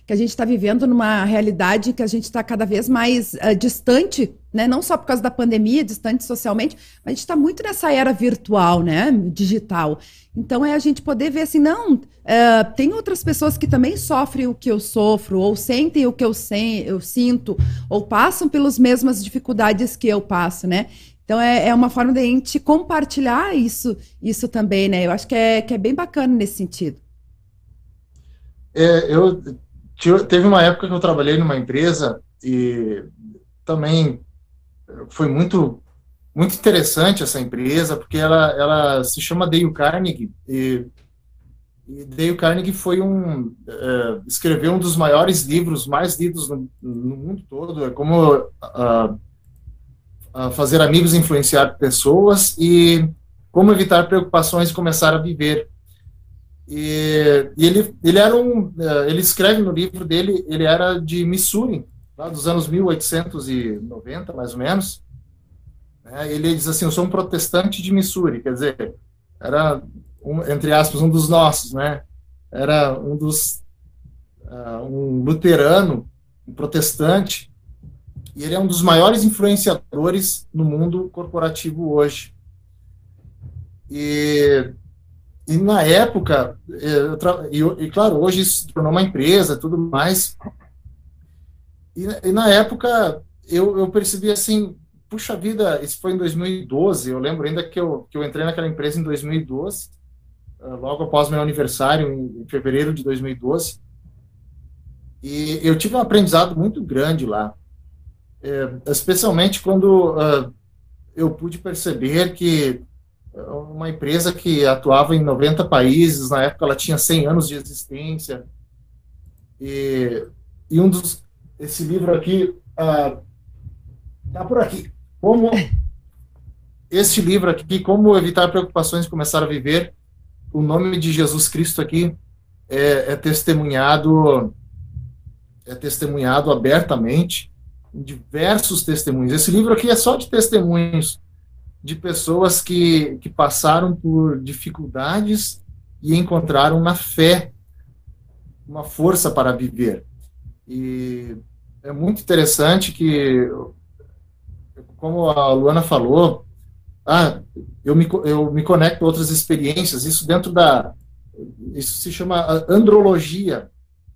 que a gente está vivendo numa realidade que a gente está cada vez mais uh, distante, né? Não só por causa da pandemia, distante socialmente, mas a gente está muito nessa era virtual, né? Digital. Então é a gente poder ver assim, não, uh, tem outras pessoas que também sofrem o que eu sofro, ou sentem o que eu, eu sinto, ou passam pelas mesmas dificuldades que eu passo, né? Então é, é uma forma de a gente compartilhar isso, isso também, né? Eu acho que é, que é bem bacana nesse sentido. É, eu teve uma época que eu trabalhei numa empresa e também foi muito muito interessante essa empresa porque ela ela se chama Dale Carnegie e, e Dale Carnegie foi um uh, escreveu um dos maiores livros mais lidos no, no mundo todo. É como uh, fazer amigos influenciar pessoas e como evitar preocupações e começar a viver e, e, ele, ele era um, eh, ele escreve no livro dele, ele era de Missouri, lá dos anos 1890, mais ou menos. Né? Ele diz assim, eu sou um protestante de Missouri, quer dizer, era, um, entre aspas, um dos nossos, né? Era um dos, uh, um luterano, um protestante, e ele é um dos maiores influenciadores no mundo corporativo hoje. E e na época, é, eu, e, claro, hoje isso se tornou uma empresa tudo mais. E, e na época eu, eu, percebi assim, puxa vida, isso foi em 2012, eu lembro ainda que eu, que eu entrei naquela empresa em 2012, ah, logo após meu aniversário, em, em fevereiro de 2012. E eu tive um aprendizado muito grande lá, é, especialmente quando uh, eu pude perceber que uma empresa que atuava em 90 países, na época ela tinha 100 anos de existência. E, e um dos. Esse livro aqui. Ah, tá por aqui. Como. Este livro aqui, Como Evitar Preocupações e Começar a Viver, o nome de Jesus Cristo aqui é, é testemunhado. É testemunhado abertamente em diversos testemunhos. Esse livro aqui é só de testemunhos de pessoas que, que passaram por dificuldades e encontraram na fé uma força para viver. E é muito interessante que, como a Luana falou, ah, eu me, eu me conecto a outras experiências, isso dentro da. Isso se chama andrologia.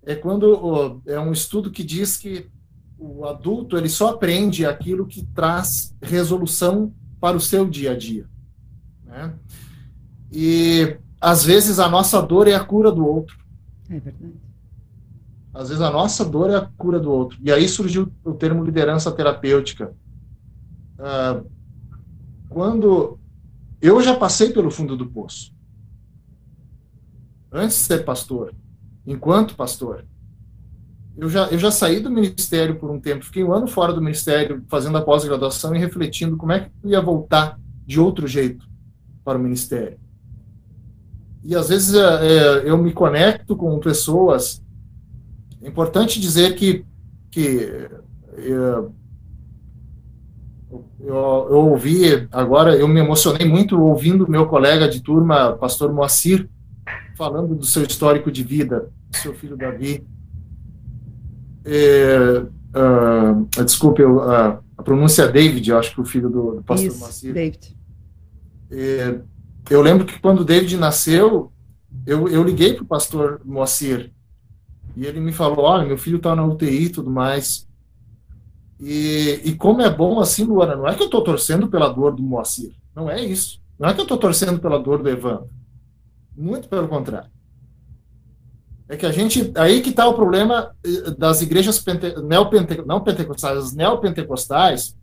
É quando é um estudo que diz que o adulto ele só aprende aquilo que traz resolução para o seu dia a dia. Né? E às vezes a nossa dor é a cura do outro. É verdade. Às vezes a nossa dor é a cura do outro. E aí surgiu o termo liderança terapêutica. Ah, quando eu já passei pelo fundo do poço, antes de ser pastor, enquanto pastor, eu já, eu já saí do ministério por um tempo, fiquei um ano fora do ministério, fazendo a pós-graduação e refletindo como é que eu ia voltar de outro jeito para o ministério. E às vezes é, é eu me conecto com pessoas. É importante dizer que, que é, eu, eu, eu ouvi, agora eu me emocionei muito ouvindo meu colega de turma, pastor Moacir, falando do seu histórico de vida, do seu filho Davi é, uh, desculpe, uh, a pronúncia é David, acho que o filho do, do pastor Isso, Macir. David. É, eu lembro que quando o David nasceu, eu, eu liguei para o pastor Moacir e ele me falou: Olha, meu filho está na UTI e tudo mais. E, e como é bom assim, Luana, não é que eu estou torcendo pela dor do Moacir, não é isso. Não é que eu estou torcendo pela dor do Evandro. Muito pelo contrário. É que a gente. Aí que está o problema eh, das igrejas pente, neopente, não pentecostais, as neopentecostais,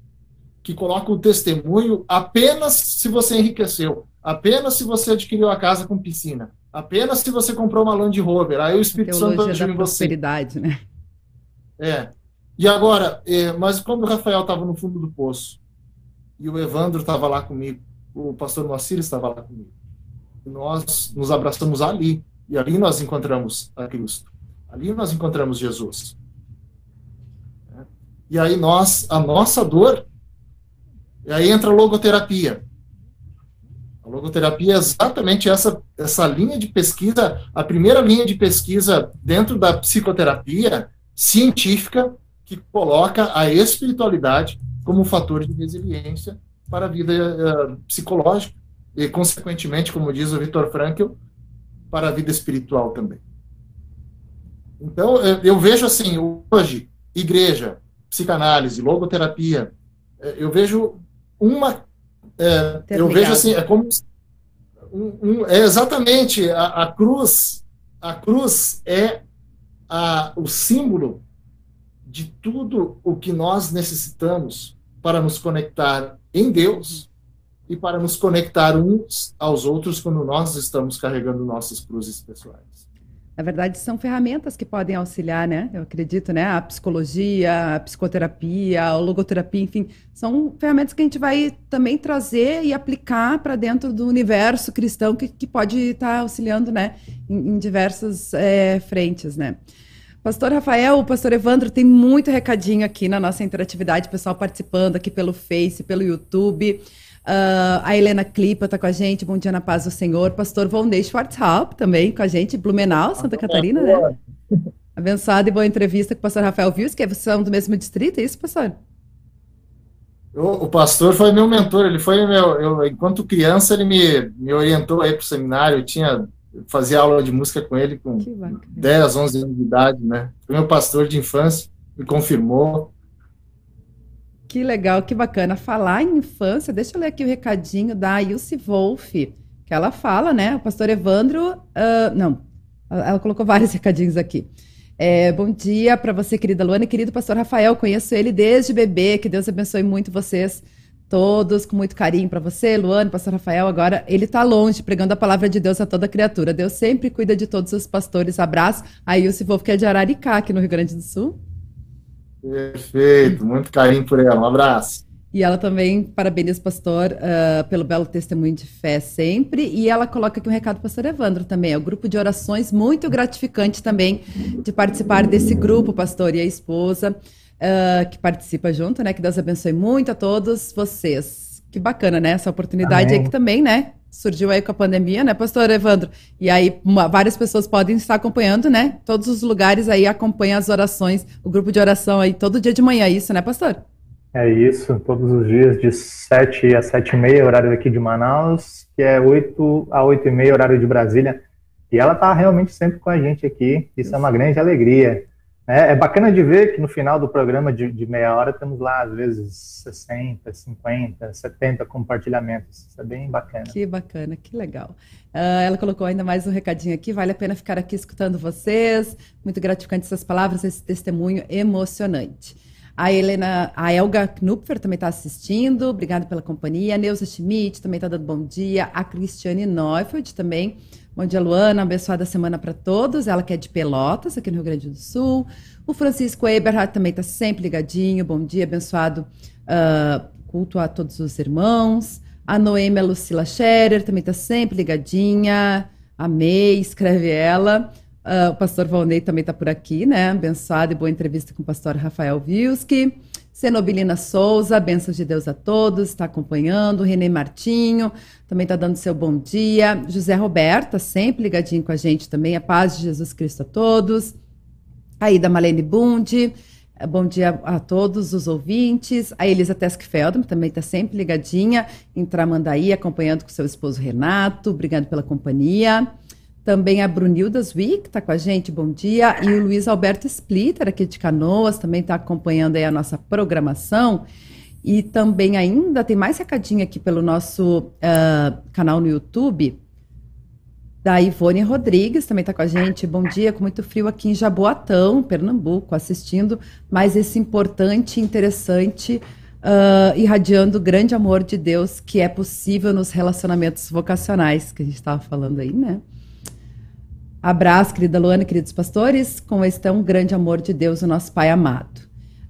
que coloca o testemunho apenas se você enriqueceu, apenas se você adquiriu a casa com piscina, apenas se você comprou uma Land Rover. Aí o Espírito Santo agiu em você. né? É. E agora, é, mas quando o Rafael estava no fundo do poço e o Evandro estava lá comigo, o pastor Moacir estava lá comigo, nós nos abraçamos ali e ali nós encontramos a Cristo. Ali nós encontramos Jesus. E aí nós, a nossa dor, e aí entra a logoterapia. A logoterapia é exatamente essa, essa linha de pesquisa, a primeira linha de pesquisa dentro da psicoterapia científica que coloca a espiritualidade como um fator de resiliência para a vida uh, psicológica e, consequentemente, como diz o Viktor Frankl, para a vida espiritual também. Então, eu vejo assim, hoje, igreja, psicanálise, logoterapia, é, eu vejo uma. É, eu vejo assim, é como. Um, um, é exatamente a, a, cruz. A cruz é a, o símbolo de tudo o que nós necessitamos para nos conectar em Deus e para nos conectar uns aos outros quando nós estamos carregando nossas cruzes pessoais. Na verdade, são ferramentas que podem auxiliar, né? Eu acredito, né? A psicologia, a psicoterapia, a logoterapia, enfim, são ferramentas que a gente vai também trazer e aplicar para dentro do universo cristão que, que pode estar tá auxiliando, né? Em, em diversas é, frentes, né? Pastor Rafael, o pastor Evandro tem muito recadinho aqui na nossa interatividade, pessoal participando aqui pelo Face, pelo YouTube. Uh, a Helena Clipa está com a gente, bom dia na paz do Senhor. Pastor Volney Schwarzhaupt também com a gente, Blumenau, Santa Catarina, né? Abençoada e boa entrevista com o pastor Rafael Vius, que é são do mesmo distrito, é isso, pastor? O, o pastor foi meu mentor, ele foi meu, eu, enquanto criança ele me, me orientou aí para o seminário, eu tinha, fazia aula de música com ele com 10, 11 anos de idade, né? Foi meu pastor de infância, me confirmou, que legal, que bacana. Falar em infância, deixa eu ler aqui o recadinho da Ilse Wolf, que ela fala, né? O pastor Evandro. Uh, não, ela colocou vários recadinhos aqui. É, bom dia para você, querida Luana e querido pastor Rafael. Conheço ele desde bebê. Que Deus abençoe muito vocês todos, com muito carinho para você, Luana, pastor Rafael. Agora ele está longe, pregando a palavra de Deus a toda criatura. Deus sempre cuida de todos os pastores. Abraço. A Ilse Wolf, que é de Araricá, aqui no Rio Grande do Sul. Perfeito, muito carinho por ela. Um abraço. E ela também parabeniza o pastor uh, pelo belo testemunho de fé sempre. E ela coloca aqui um recado para o pastor Evandro também. É o um grupo de orações muito gratificante também de participar desse grupo, pastor e a esposa uh, que participa junto, né? Que Deus abençoe muito a todos vocês. Que bacana, né? Essa oportunidade Amém. aí que também, né? Surgiu aí com a pandemia, né, pastor Evandro? E aí uma, várias pessoas podem estar acompanhando, né? Todos os lugares aí acompanham as orações, o grupo de oração aí todo dia de manhã, é isso, né, pastor? É isso, todos os dias de 7 a 7 e meia, horário aqui de Manaus, que é 8 a 8 e meia, horário de Brasília. E ela está realmente sempre com a gente aqui, isso, isso. é uma grande alegria. É, é, bacana de ver que no final do programa de, de, meia hora temos lá, às vezes, 60, 50, 70 compartilhamentos. Isso é bem bacana. Que bacana, que legal. Uh, ela colocou ainda mais um recadinho aqui. Vale a pena ficar aqui escutando vocês. Muito gratificante essas palavras, esse testemunho emocionante. A Helena, a Elga Knupfer também está assistindo. Obrigada pela companhia. A Neuza Schmidt também está dando bom dia. A Cristiane Neufeld também Bom dia, Luana. Abençoada semana para todos. Ela que é de Pelotas, aqui no Rio Grande do Sul. O Francisco Eberhard também está sempre ligadinho. Bom dia, abençoado uh, culto a todos os irmãos. A Noêmia Lucila Scherer também está sempre ligadinha. Amei, escreve ela. Uh, o pastor Valnei também está por aqui, né? Abençoado e boa entrevista com o pastor Rafael Vilski. Cenobilina Souza, bênçãos de Deus a todos, está acompanhando. Renê Martinho, também está dando seu bom dia. José Roberta, sempre ligadinho com a gente também. A paz de Jesus Cristo a todos. Aida Malene Bundi, eh, bom dia a todos os ouvintes. A Elisa Teskfeldman também está sempre ligadinha em Tramandaí, acompanhando com seu esposo Renato. Obrigado pela companhia. Também a Brunilda Zwick está com a gente, bom dia. E o Luiz Alberto Splitter, aqui de Canoas, também está acompanhando aí a nossa programação. E também ainda tem mais recadinho aqui pelo nosso uh, canal no YouTube. Da Ivone Rodrigues também está com a gente. Bom dia, com muito frio aqui em Jaboatão, Pernambuco, assistindo mais esse importante interessante uh, irradiando o grande amor de Deus que é possível nos relacionamentos vocacionais, que a gente estava falando aí, né? Abraço, querida Luana, queridos pastores, com este tão grande amor de Deus, o nosso Pai amado.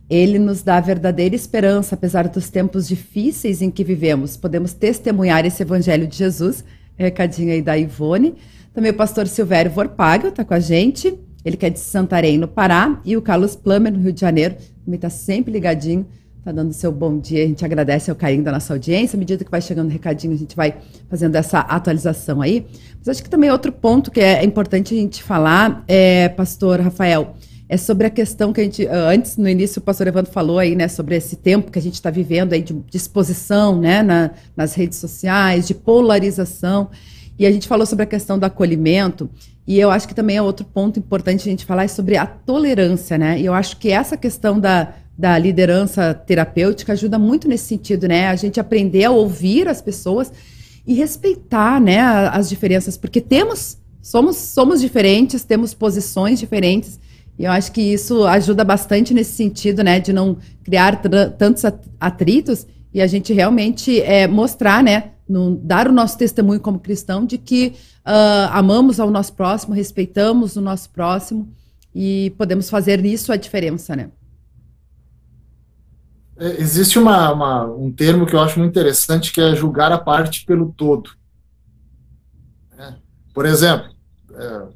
Ele nos dá verdadeira esperança, apesar dos tempos difíceis em que vivemos. Podemos testemunhar esse evangelho de Jesus. Recadinho aí da Ivone. Também o pastor Silvério Vorpago está com a gente. Ele que é de Santarém, no Pará. E o Carlos Plummer, no Rio de Janeiro. Também está sempre ligadinho Tá dando seu bom dia. A gente agradece o carinho da nossa audiência. À medida que vai chegando o recadinho, a gente vai fazendo essa atualização aí. Mas acho que também outro ponto que é importante a gente falar, é, pastor Rafael, é sobre a questão que a gente, ah, antes, no início, o pastor Evandro falou aí, né, sobre esse tempo que a gente está vivendo aí de, exposição, né, na, nas redes sociais, de polarização. E a gente falou sobre a questão do acolhimento. E eu acho que também é outro ponto importante a gente falar é sobre a tolerância, né? E eu acho que essa questão da, da liderança terapêutica ajuda muito nesse sentido, né? A gente aprender a ouvir as pessoas e respeitar, né, as diferenças, porque temos somos somos diferentes, temos posições diferentes. E eu acho que isso ajuda bastante nesse sentido, né, de não criar tantos atritos e a gente realmente é, mostrar, né, no, dar o nosso testemunho como cristão de que uh, amamos ao nosso próximo, respeitamos o nosso próximo e podemos fazer nisso a diferença, né? É, existe uma, uma, um termo que eu acho muito interessante que é julgar a parte pelo todo. É. Por exemplo, é,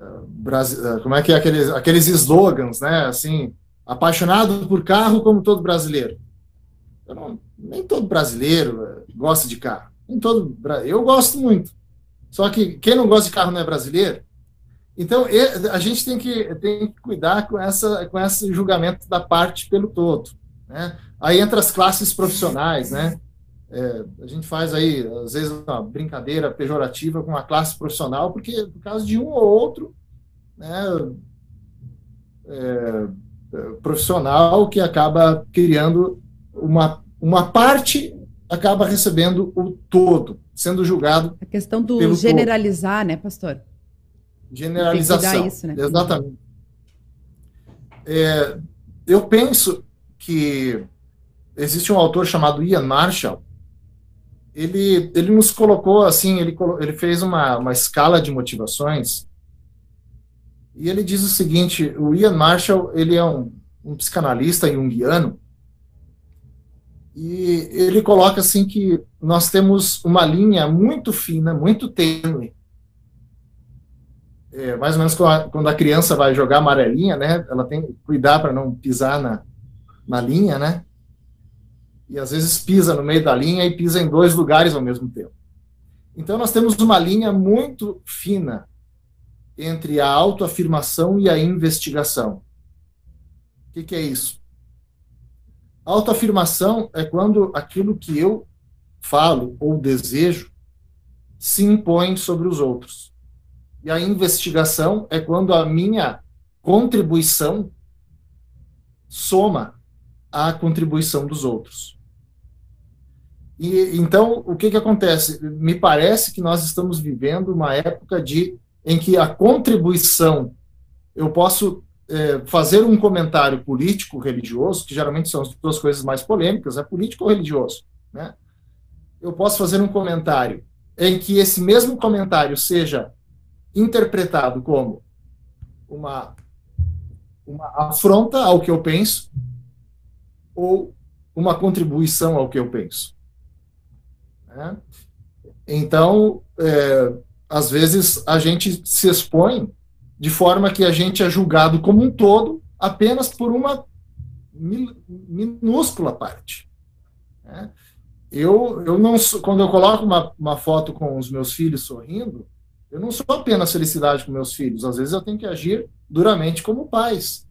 é, é, como é que é aqueles, aqueles slogans, né? Assim, apaixonado por carro como todo brasileiro. Não, nem todo brasileiro gosta de carro. Nem todo, eu gosto muito. Só que quem não gosta de carro não é brasileiro. Então, a gente tem que, tem que cuidar com, essa, com esse julgamento da parte pelo todo. Né? Aí entra as classes profissionais, né? É, a gente faz aí, às vezes, uma brincadeira pejorativa com a classe profissional, porque por causa de um ou outro né, é, profissional que acaba criando uma, uma parte, acaba recebendo o todo, sendo julgado. A questão do generalizar, todo. né, pastor? Generalização. Isso, né? Exatamente. É, eu penso que existe um autor chamado Ian Marshall. Ele, ele nos colocou assim, ele, ele fez uma, uma escala de motivações e ele diz o seguinte: o Ian Marshall ele é um, um psicanalista junguiano e ele coloca assim que nós temos uma linha muito fina, muito tênue. É, mais ou menos quando a criança vai jogar amarelinha, né? Ela tem que cuidar para não pisar na, na linha, né? E às vezes pisa no meio da linha e pisa em dois lugares ao mesmo tempo. Então nós temos uma linha muito fina entre a autoafirmação e a investigação. O que, que é isso? Autoafirmação é quando aquilo que eu falo ou desejo se impõe sobre os outros. E a investigação é quando a minha contribuição soma a contribuição dos outros. E então, o que, que acontece? Me parece que nós estamos vivendo uma época de em que a contribuição eu posso é, fazer um comentário político religioso, que geralmente são as duas coisas mais polêmicas, é político ou religioso, né? Eu posso fazer um comentário em que esse mesmo comentário seja interpretado como uma uma afronta ao que eu penso ou uma contribuição ao que eu penso. Né? Então, é, às vezes, a gente se expõe de forma que a gente é julgado como um todo apenas por uma minúscula parte. Né? Eu, eu não quando eu coloco uma, uma foto com os meus filhos sorrindo, eu não sou apenas felicidade com meus filhos. Às vezes eu tenho que agir duramente como pais.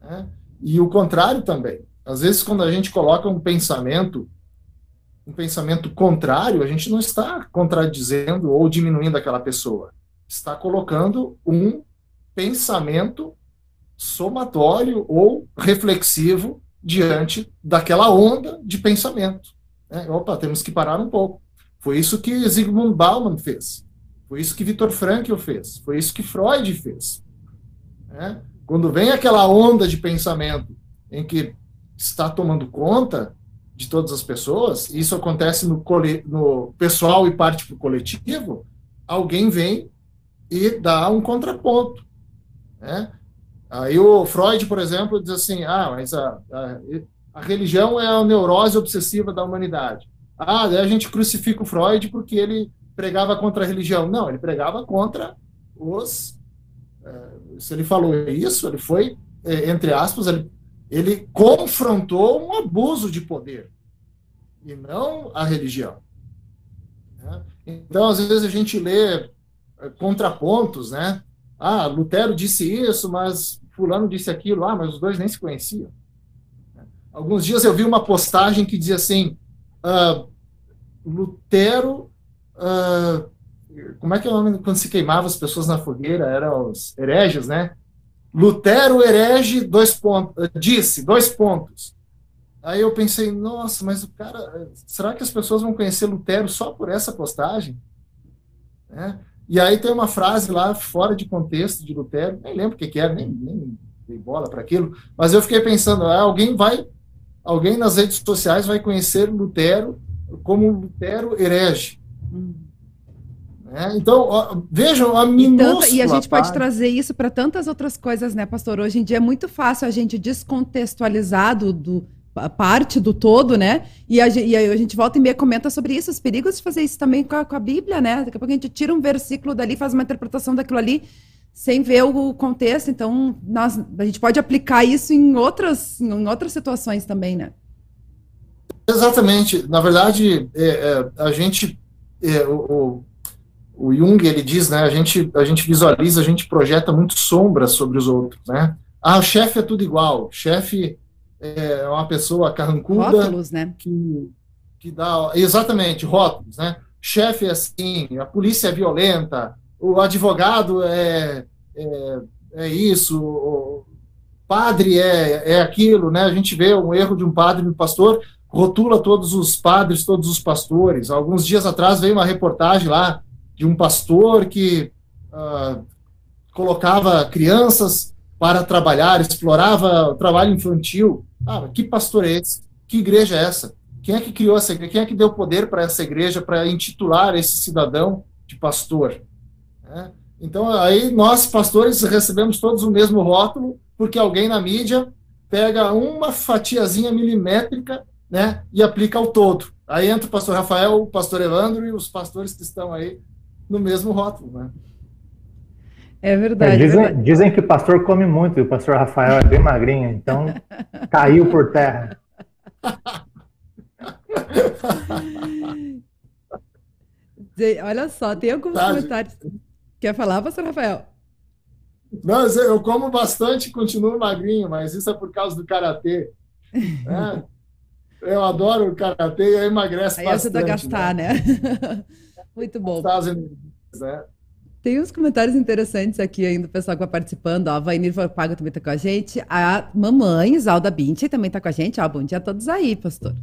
Né? E o contrário também. Às vezes, quando a gente coloca um pensamento, um pensamento contrário, a gente não está contradizendo ou diminuindo aquela pessoa. Está colocando um pensamento somatório ou reflexivo diante daquela onda de pensamento. É, opa, temos que parar um pouco. Foi isso que Zygmunt Bauman fez. Foi isso que Viktor Frankl fez. Foi isso que Freud fez. É? Quando vem aquela onda de pensamento em que está tomando conta de todas as pessoas, isso acontece no, no pessoal e parte para o coletivo, alguém vem e dá um contraponto. Né? Aí o Freud, por exemplo, diz assim: ah, mas a, a, a religião é a neurose obsessiva da humanidade. Ah, daí a gente crucifica o Freud porque ele pregava contra a religião. Não, ele pregava contra os. É, se ele falou isso, ele foi, é, entre aspas, ele, ele confrontou um abuso de poder e não a religião. Né? Então, às vezes a gente lê é, contrapontos, né? Ah, Lutero disse isso, mas fulano disse aquilo. Ah, mas os dois nem se conheciam. Alguns dias eu vi uma postagem que dizia assim: uh, Lutero Uh, como é que é o nome quando se queimava as pessoas na fogueira? Eram os hereges, né? Lutero herege, dois pontos, disse, dois pontos. Aí eu pensei, nossa, mas o cara, será que as pessoas vão conhecer Lutero só por essa postagem? É. E aí tem uma frase lá fora de contexto de Lutero, nem lembro o que, que era, nem, nem dei bola para aquilo, mas eu fiquei pensando, ah, alguém vai, alguém nas redes sociais vai conhecer Lutero como Lutero herege. É, então, ó, vejam a minúscula... E, e a gente pode trazer isso para tantas outras coisas, né, pastor? Hoje em dia é muito fácil a gente descontextualizar do, do parte do todo, né? E a, e a, gente volta e meia comenta sobre isso, os perigos de fazer isso também com a, com a, Bíblia, né? Daqui a pouco a gente tira um versículo dali, faz uma interpretação daquilo ali, sem ver o contexto. Então, nós, a gente pode aplicar isso em outras, em outras situações também, né? Exatamente. Na verdade, é, é, a gente é, o, o Jung ele diz, né, a gente a gente visualiza, a gente projeta muito sombra sobre os outros, né? Ah, o chefe é tudo igual, chefe é uma pessoa carrancuda rótulos, né? que que dá exatamente rótulos, né? Chefe é assim, a polícia é violenta, o advogado é é, é isso, o padre é, é aquilo, né? A gente vê um erro de um padre e um pastor, rotula todos os padres, todos os pastores. Alguns dias atrás veio uma reportagem lá de um pastor que uh, colocava crianças para trabalhar, explorava o trabalho infantil. Ah, que pastor é esse? Que igreja é essa? Quem é que criou essa igreja? Quem é que deu poder para essa igreja para intitular esse cidadão de pastor? É. Então, aí nós, pastores, recebemos todos o mesmo rótulo, porque alguém na mídia pega uma fatiazinha milimétrica né, e aplica ao todo. Aí entra o pastor Rafael, o pastor Evandro e os pastores que estão aí no mesmo rótulo, né? É verdade. É, dizem, é verdade. dizem, que o pastor come muito e o pastor Rafael é bem magrinho, então caiu por terra. Olha só, tem alguns tá, comentários. Quer falar, pastor Rafael? Não, eu como bastante e continuo magrinho, mas isso é por causa do karatê. Né? Eu adoro o karatê e emagrece aí bastante. Aí ajuda a gastar, né? né? Muito bom. né? Tem uns comentários interessantes aqui ainda, o pessoal que vai participando. Ó, a Vainir Paga também está com a gente. A mamãe, Zalda Binti, também está com a gente. Ó, bom dia a todos aí, pastor.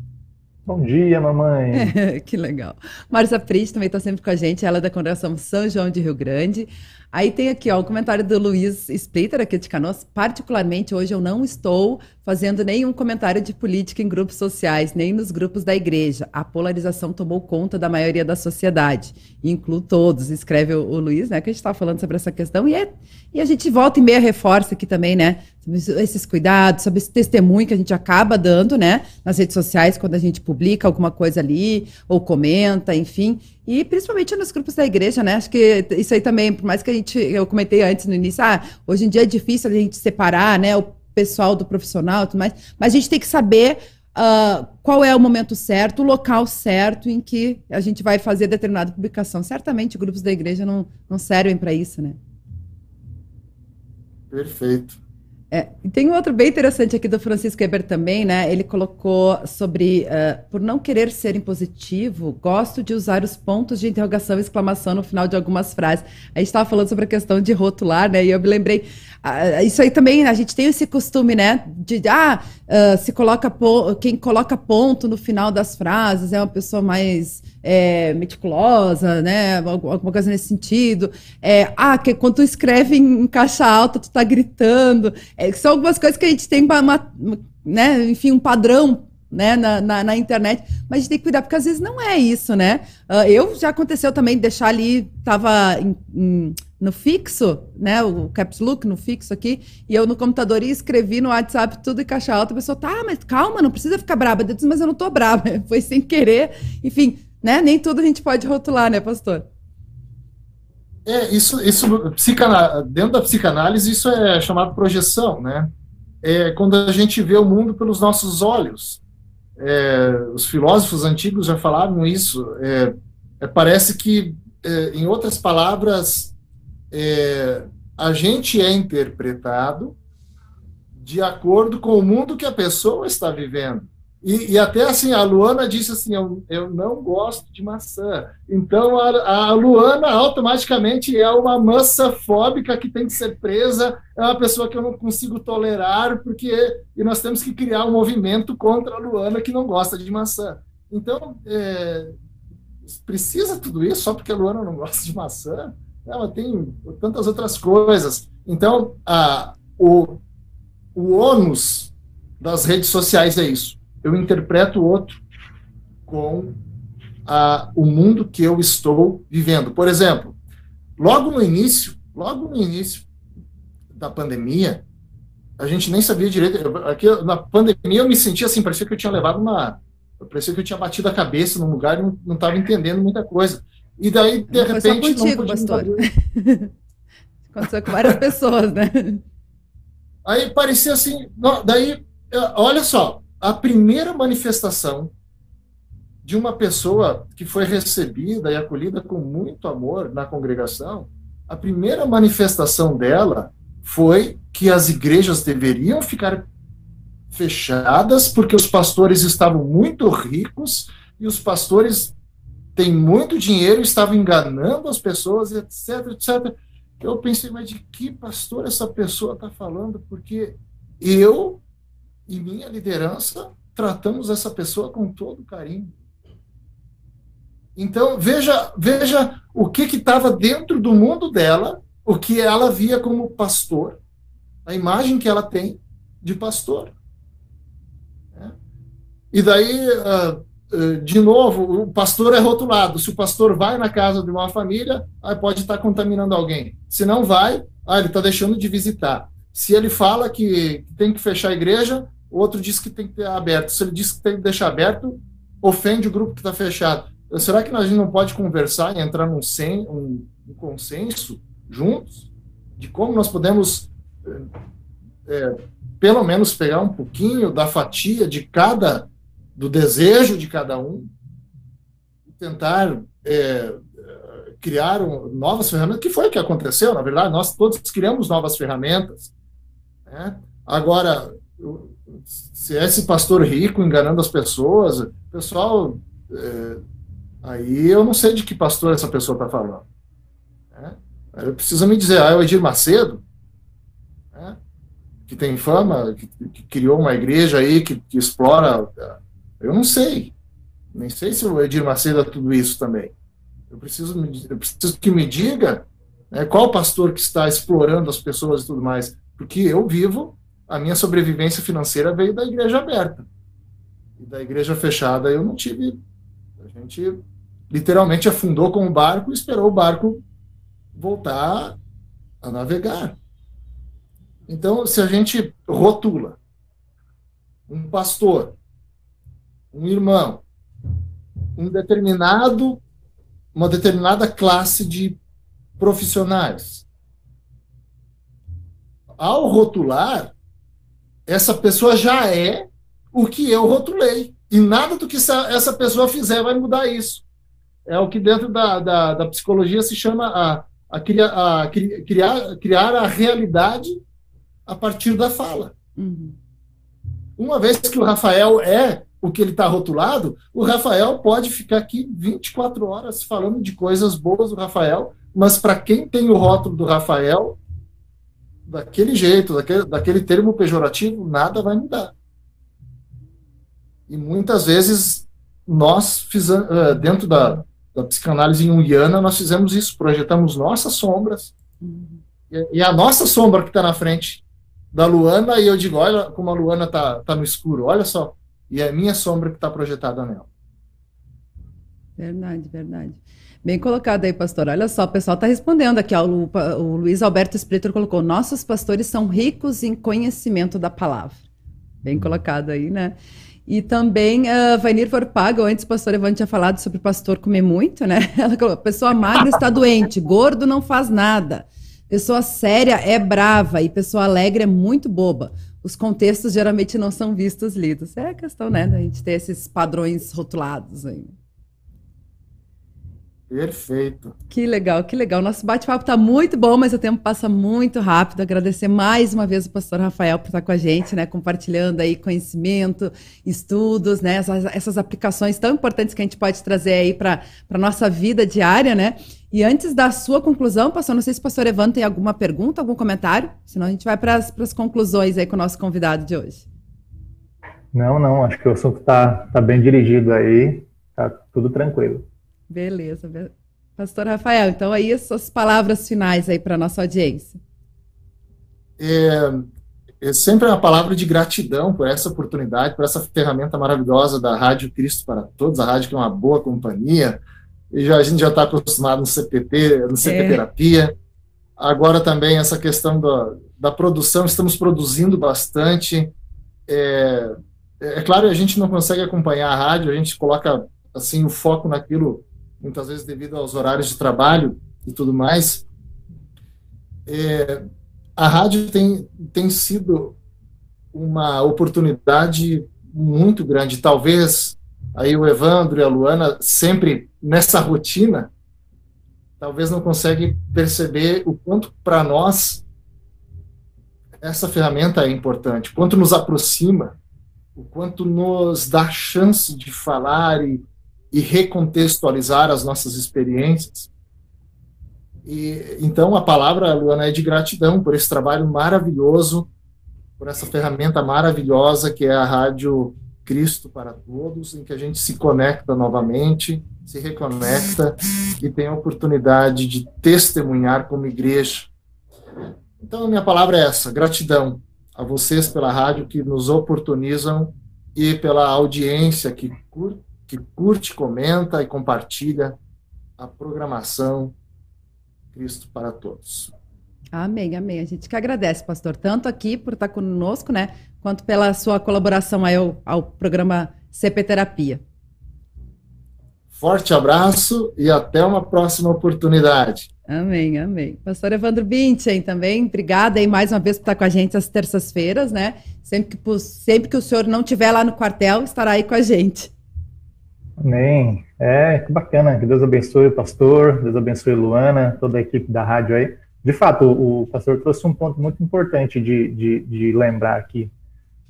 Bom dia, mamãe. que legal. Marcia Pris também está sempre com a gente. Ela é da Congregação São João de Rio Grande. Aí tem aqui ó, o comentário do Luiz Splitter, aqui de Canoas. Particularmente, hoje eu não estou fazendo nenhum comentário de política em grupos sociais, nem nos grupos da igreja. A polarização tomou conta da maioria da sociedade. Incluo todos, escreve o, o Luiz, né? Que a gente estava falando sobre essa questão. E, é, e a gente volta e meia reforça aqui também, né? Esses cuidados, sobre esse testemunho que a gente acaba dando, né? Nas redes sociais, quando a gente publica alguma coisa ali, ou comenta, enfim. E principalmente nos grupos da igreja, né? Acho que isso aí também, por mais que a gente, eu comentei antes no início, ah, hoje em dia é difícil a gente separar, né, o pessoal do profissional e tudo mais, mas a gente tem que saber uh, qual é o momento certo, o local certo em que a gente vai fazer determinada publicação. Certamente grupos da igreja não, não servem para isso, né? Perfeito. É, tem um outro bem interessante aqui do Francisco Eber também, né? Ele colocou sobre, uh, por não querer ser impositivo, gosto de usar os pontos de interrogação e exclamação no final de algumas frases. A gente estava falando sobre a questão de rotular, né? E eu me lembrei, uh, isso aí também, a gente tem esse costume, né? De, ah, uh, se coloca, quem coloca ponto no final das frases é uma pessoa mais é, meticulosa, né? Alguma coisa nesse sentido. É, ah, que quando tu escreve em, caixa alta, tu tá gritando. É, são algumas coisas que a gente tem uma, né, enfim, um padrão né, na, na, na, internet, mas a gente tem que cuidar, porque às vezes não é isso, né? Uh, eu já aconteceu também de deixar ali, tava em, em, no fixo, né, o caps look no fixo aqui, e eu no computador ia escrevi no WhatsApp tudo em caixa alta, a pessoa, tá, mas calma, não precisa ficar braba. Eu mas eu não tô braba, foi sem querer, enfim, né, nem tudo a gente pode rotular, né, pastor? É, isso, isso dentro da psicanálise, isso é chamado projeção, né? É quando a gente vê o mundo pelos nossos olhos. É, os filósofos antigos já falaram isso. É, é parece que, é, em outras palavras, é, a gente é interpretado de acordo com o mundo que a pessoa está vivendo. E, e, até assim, a Luana disse assim: eu, eu não gosto de maçã. Então a, a Luana automaticamente é uma maçafóbica que tem que ser presa, é uma pessoa que eu não consigo tolerar, porque. E nós temos que criar um movimento contra a Luana que não gosta de maçã. Então, é, precisa tudo isso só porque a Luana não gosta de maçã? Ela tem tantas outras coisas. Então, a, o, o ônus das redes sociais é isso eu interpreto o outro com a, o mundo que eu estou vivendo. Por exemplo, logo no início, logo no início da pandemia, a gente nem sabia direito. Aqui, na pandemia eu me sentia assim, parecia que eu tinha levado uma. Parecia que eu tinha batido a cabeça num lugar e não estava entendendo muita coisa. E daí, de não repente. Foi só contigo, pastor. Aconteceu com várias pessoas, né? Aí parecia assim. Não, daí, olha só, a primeira manifestação de uma pessoa que foi recebida e acolhida com muito amor na congregação, a primeira manifestação dela foi que as igrejas deveriam ficar fechadas porque os pastores estavam muito ricos e os pastores têm muito dinheiro, estavam enganando as pessoas, etc, etc. Eu pensei, mas de que pastor essa pessoa está falando? Porque eu e minha liderança tratamos essa pessoa com todo carinho. Então, veja, veja o que estava dentro do mundo dela, o que ela via como pastor, a imagem que ela tem de pastor. É. E daí, uh, uh, de novo, o pastor é rotulado. Se o pastor vai na casa de uma família, pode estar contaminando alguém. Se não vai, ah, ele está deixando de visitar. Se ele fala que tem que fechar a igreja, o outro diz que tem que ter aberto. Se ele diz que tem que deixar aberto, ofende o grupo que está fechado. Será que a gente não pode conversar e entrar num sen, um, um consenso juntos de como nós podemos, é, pelo menos, pegar um pouquinho da fatia de cada, do desejo de cada um, e tentar é, criar um, novas ferramentas, que foi o que aconteceu, na verdade, nós todos criamos novas ferramentas. Né? Agora, se é esse pastor rico enganando as pessoas, pessoal, é, aí eu não sei de que pastor essa pessoa está falando. Né? Precisa me dizer, ah, é o Edir Macedo, né? que tem fama, que, que, criou uma igreja aí que, que, explora. Eu não sei. Nem sei se o Edir Macedo é tudo isso também. Eu preciso, eu preciso que me diga né, qual pastor que está explorando as pessoas e tudo mais. Porque eu vivo a minha sobrevivência financeira veio da igreja aberta. E da igreja fechada eu não tive. A gente literalmente afundou com o barco e esperou o barco voltar a navegar. Então, se a gente rotula um pastor, um irmão, um determinado, uma determinada classe de profissionais, ao rotular, essa pessoa já é o que eu rotulei. E nada do que essa pessoa fizer vai mudar isso. É o que dentro da, da, da psicologia se chama a, a, criar, a criar, criar a realidade a partir da fala. Uhum. Uma vez que o Rafael é o que ele está rotulado, o Rafael pode ficar aqui 24 horas falando de coisas boas do Rafael, mas para quem tem o rótulo do Rafael, daquele jeito, daquele, daquele termo pejorativo, nada vai mudar. E muitas vezes nós fizemos, eh, dentro da, da psicanálise junguiana, nós fizemos isso, projetamos nossas sombras, e, e a nossa sombra que está na frente da Luana e eu digo, olha como a Luana tá, tá no escuro, olha só. E é a minha sombra que está projetada nela. Verdade, verdade. Bem colocado aí, pastor. Olha só, o pessoal está respondendo aqui. Ó, o, o, Luiz Alberto Splitter colocou: nossos pastores são ricos em conhecimento da palavra. Bem colocado aí, né? E também uh, Vainir Vorpaga, antes o pastor Evandro tinha falado sobre o pastor comer muito, né? Ela falou: pessoa magra está doente, gordo não faz nada. Pessoa séria é brava e pessoa alegre é muito boba. Os contextos geralmente não são vistos, lidos. É a questão, né, da gente ter esses padrões rotulados aí. Perfeito. Que legal, que legal. Nosso bate-papo está muito bom, mas o tempo passa muito rápido. Agradecer mais uma vez o pastor Rafael por estar com a gente, né? Compartilhando aí conhecimento, estudos, né? Essas, essas aplicações tão importantes que a gente pode trazer aí para a nossa vida diária, né? E antes da sua conclusão, pastor, não sei se o pastor Evandro tem alguma pergunta, algum comentário, senão a gente vai para as conclusões aí com o nosso convidado de hoje. Não, não, acho que o assunto está tá bem dirigido aí, tá tudo tranquilo. Beleza. Pastor Rafael, então aí as suas palavras finais aí para nossa audiência. É, é sempre uma palavra de gratidão por essa oportunidade, por essa ferramenta maravilhosa da Rádio Cristo para Todos, a rádio que é uma boa companhia. E já, a gente já está acostumado no CPT, no CP é. Terapia. Agora também essa questão da, da produção, estamos produzindo bastante. É, é claro, a gente não consegue acompanhar a rádio, a gente coloca assim o foco naquilo muitas vezes devido aos horários de trabalho e tudo mais. É, a rádio tem, tem sido uma oportunidade muito grande. Talvez aí o Evandro e a Luana, sempre nessa rotina, talvez não conseguem perceber o quanto para nós essa ferramenta é importante, o quanto nos aproxima, o quanto nos dá chance de falar e e recontextualizar as nossas experiências. E, então, a palavra, Luana, é de gratidão por esse trabalho maravilhoso, por essa ferramenta maravilhosa que é a Rádio Cristo para Todos, em que a gente se conecta novamente, se reconecta e tem a oportunidade de testemunhar como igreja. Então, a minha palavra é essa: gratidão a vocês pela rádio que nos oportunizam e pela audiência que curte que curte, comenta e compartilha a programação Cristo para Todos. Amém, amém. A gente que agradece, pastor, tanto aqui por estar conosco, né, quanto pela sua colaboração ao, ao programa CP Terapia. Forte abraço e até uma próxima oportunidade. Amém, amém. Pastor Evandro Binchen também, obrigada aí mais uma vez por estar com a gente às terças-feiras, né? Sempre que, sempre que o senhor não estiver lá no quartel, estará aí com a gente. Amém. É, que bacana. Que Deus abençoe o pastor, Deus abençoe Luana, toda a equipe da rádio aí. De fato, o, pastor trouxe um ponto muito importante de, de, de lembrar aqui,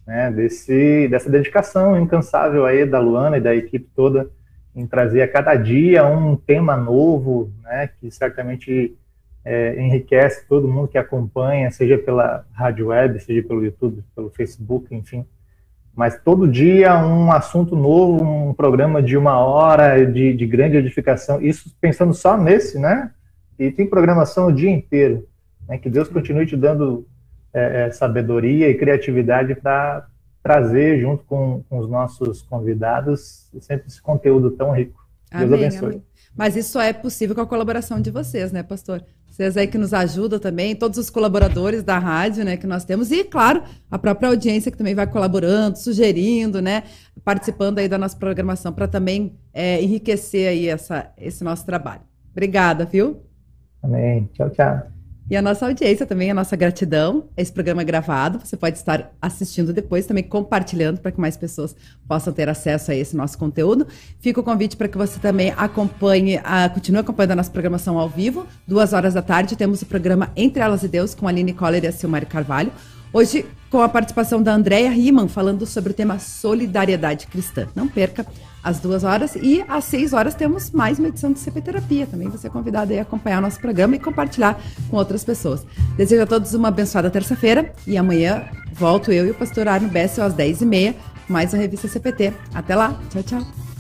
né, desse, dessa dedicação incansável aí da Luana e da equipe toda em trazer a cada dia um tema novo, né, que certamente é, enriquece todo mundo que acompanha, seja pela rádio web, seja pelo YouTube, pelo Facebook, enfim mas todo dia um assunto novo, um programa de uma hora de, de grande edificação, isso pensando só nesse, né? E tem programação o dia inteiro. Né? Que Deus continue te dando é, é, sabedoria e criatividade para trazer junto com, com, os nossos convidados sempre esse conteúdo tão rico. Deus amém, abençoe. Amém. Mas isso só é possível com a colaboração de vocês, né, pastor? Vocês aí que nos ajudam também, todos os colaboradores da rádio, né, que nós temos, e, claro, a própria audiência que também vai colaborando, sugerindo, né, participando aí da nossa programação para também é, enriquecer aí essa, esse nosso trabalho. Obrigada, viu? Amém. Tchau, tchau. E a nossa audiência também, a nossa gratidão. Esse programa é gravado, você pode estar assistindo depois, também compartilhando para que mais pessoas possam ter acesso a esse nosso conteúdo. Fica o convite para que você também acompanhe, a, continue acompanhando a nossa programação ao vivo. Duas horas da tarde temos o programa Entre Elas e Deus com a Aline Coller e a Silmari Carvalho. Hoje, com a participação da Andrea Riemann, falando sobre o tema solidariedade cristã. Não perca às duas horas e às seis horas temos mais uma edição de CP Terapia. Também você é convidado a acompanhar nosso programa e compartilhar com outras pessoas. Desejo a todos uma abençoada terça-feira e amanhã volto eu e o pastor Arno Bessel às dez e meia mais uma revista CPT. Até lá. Tchau, tchau.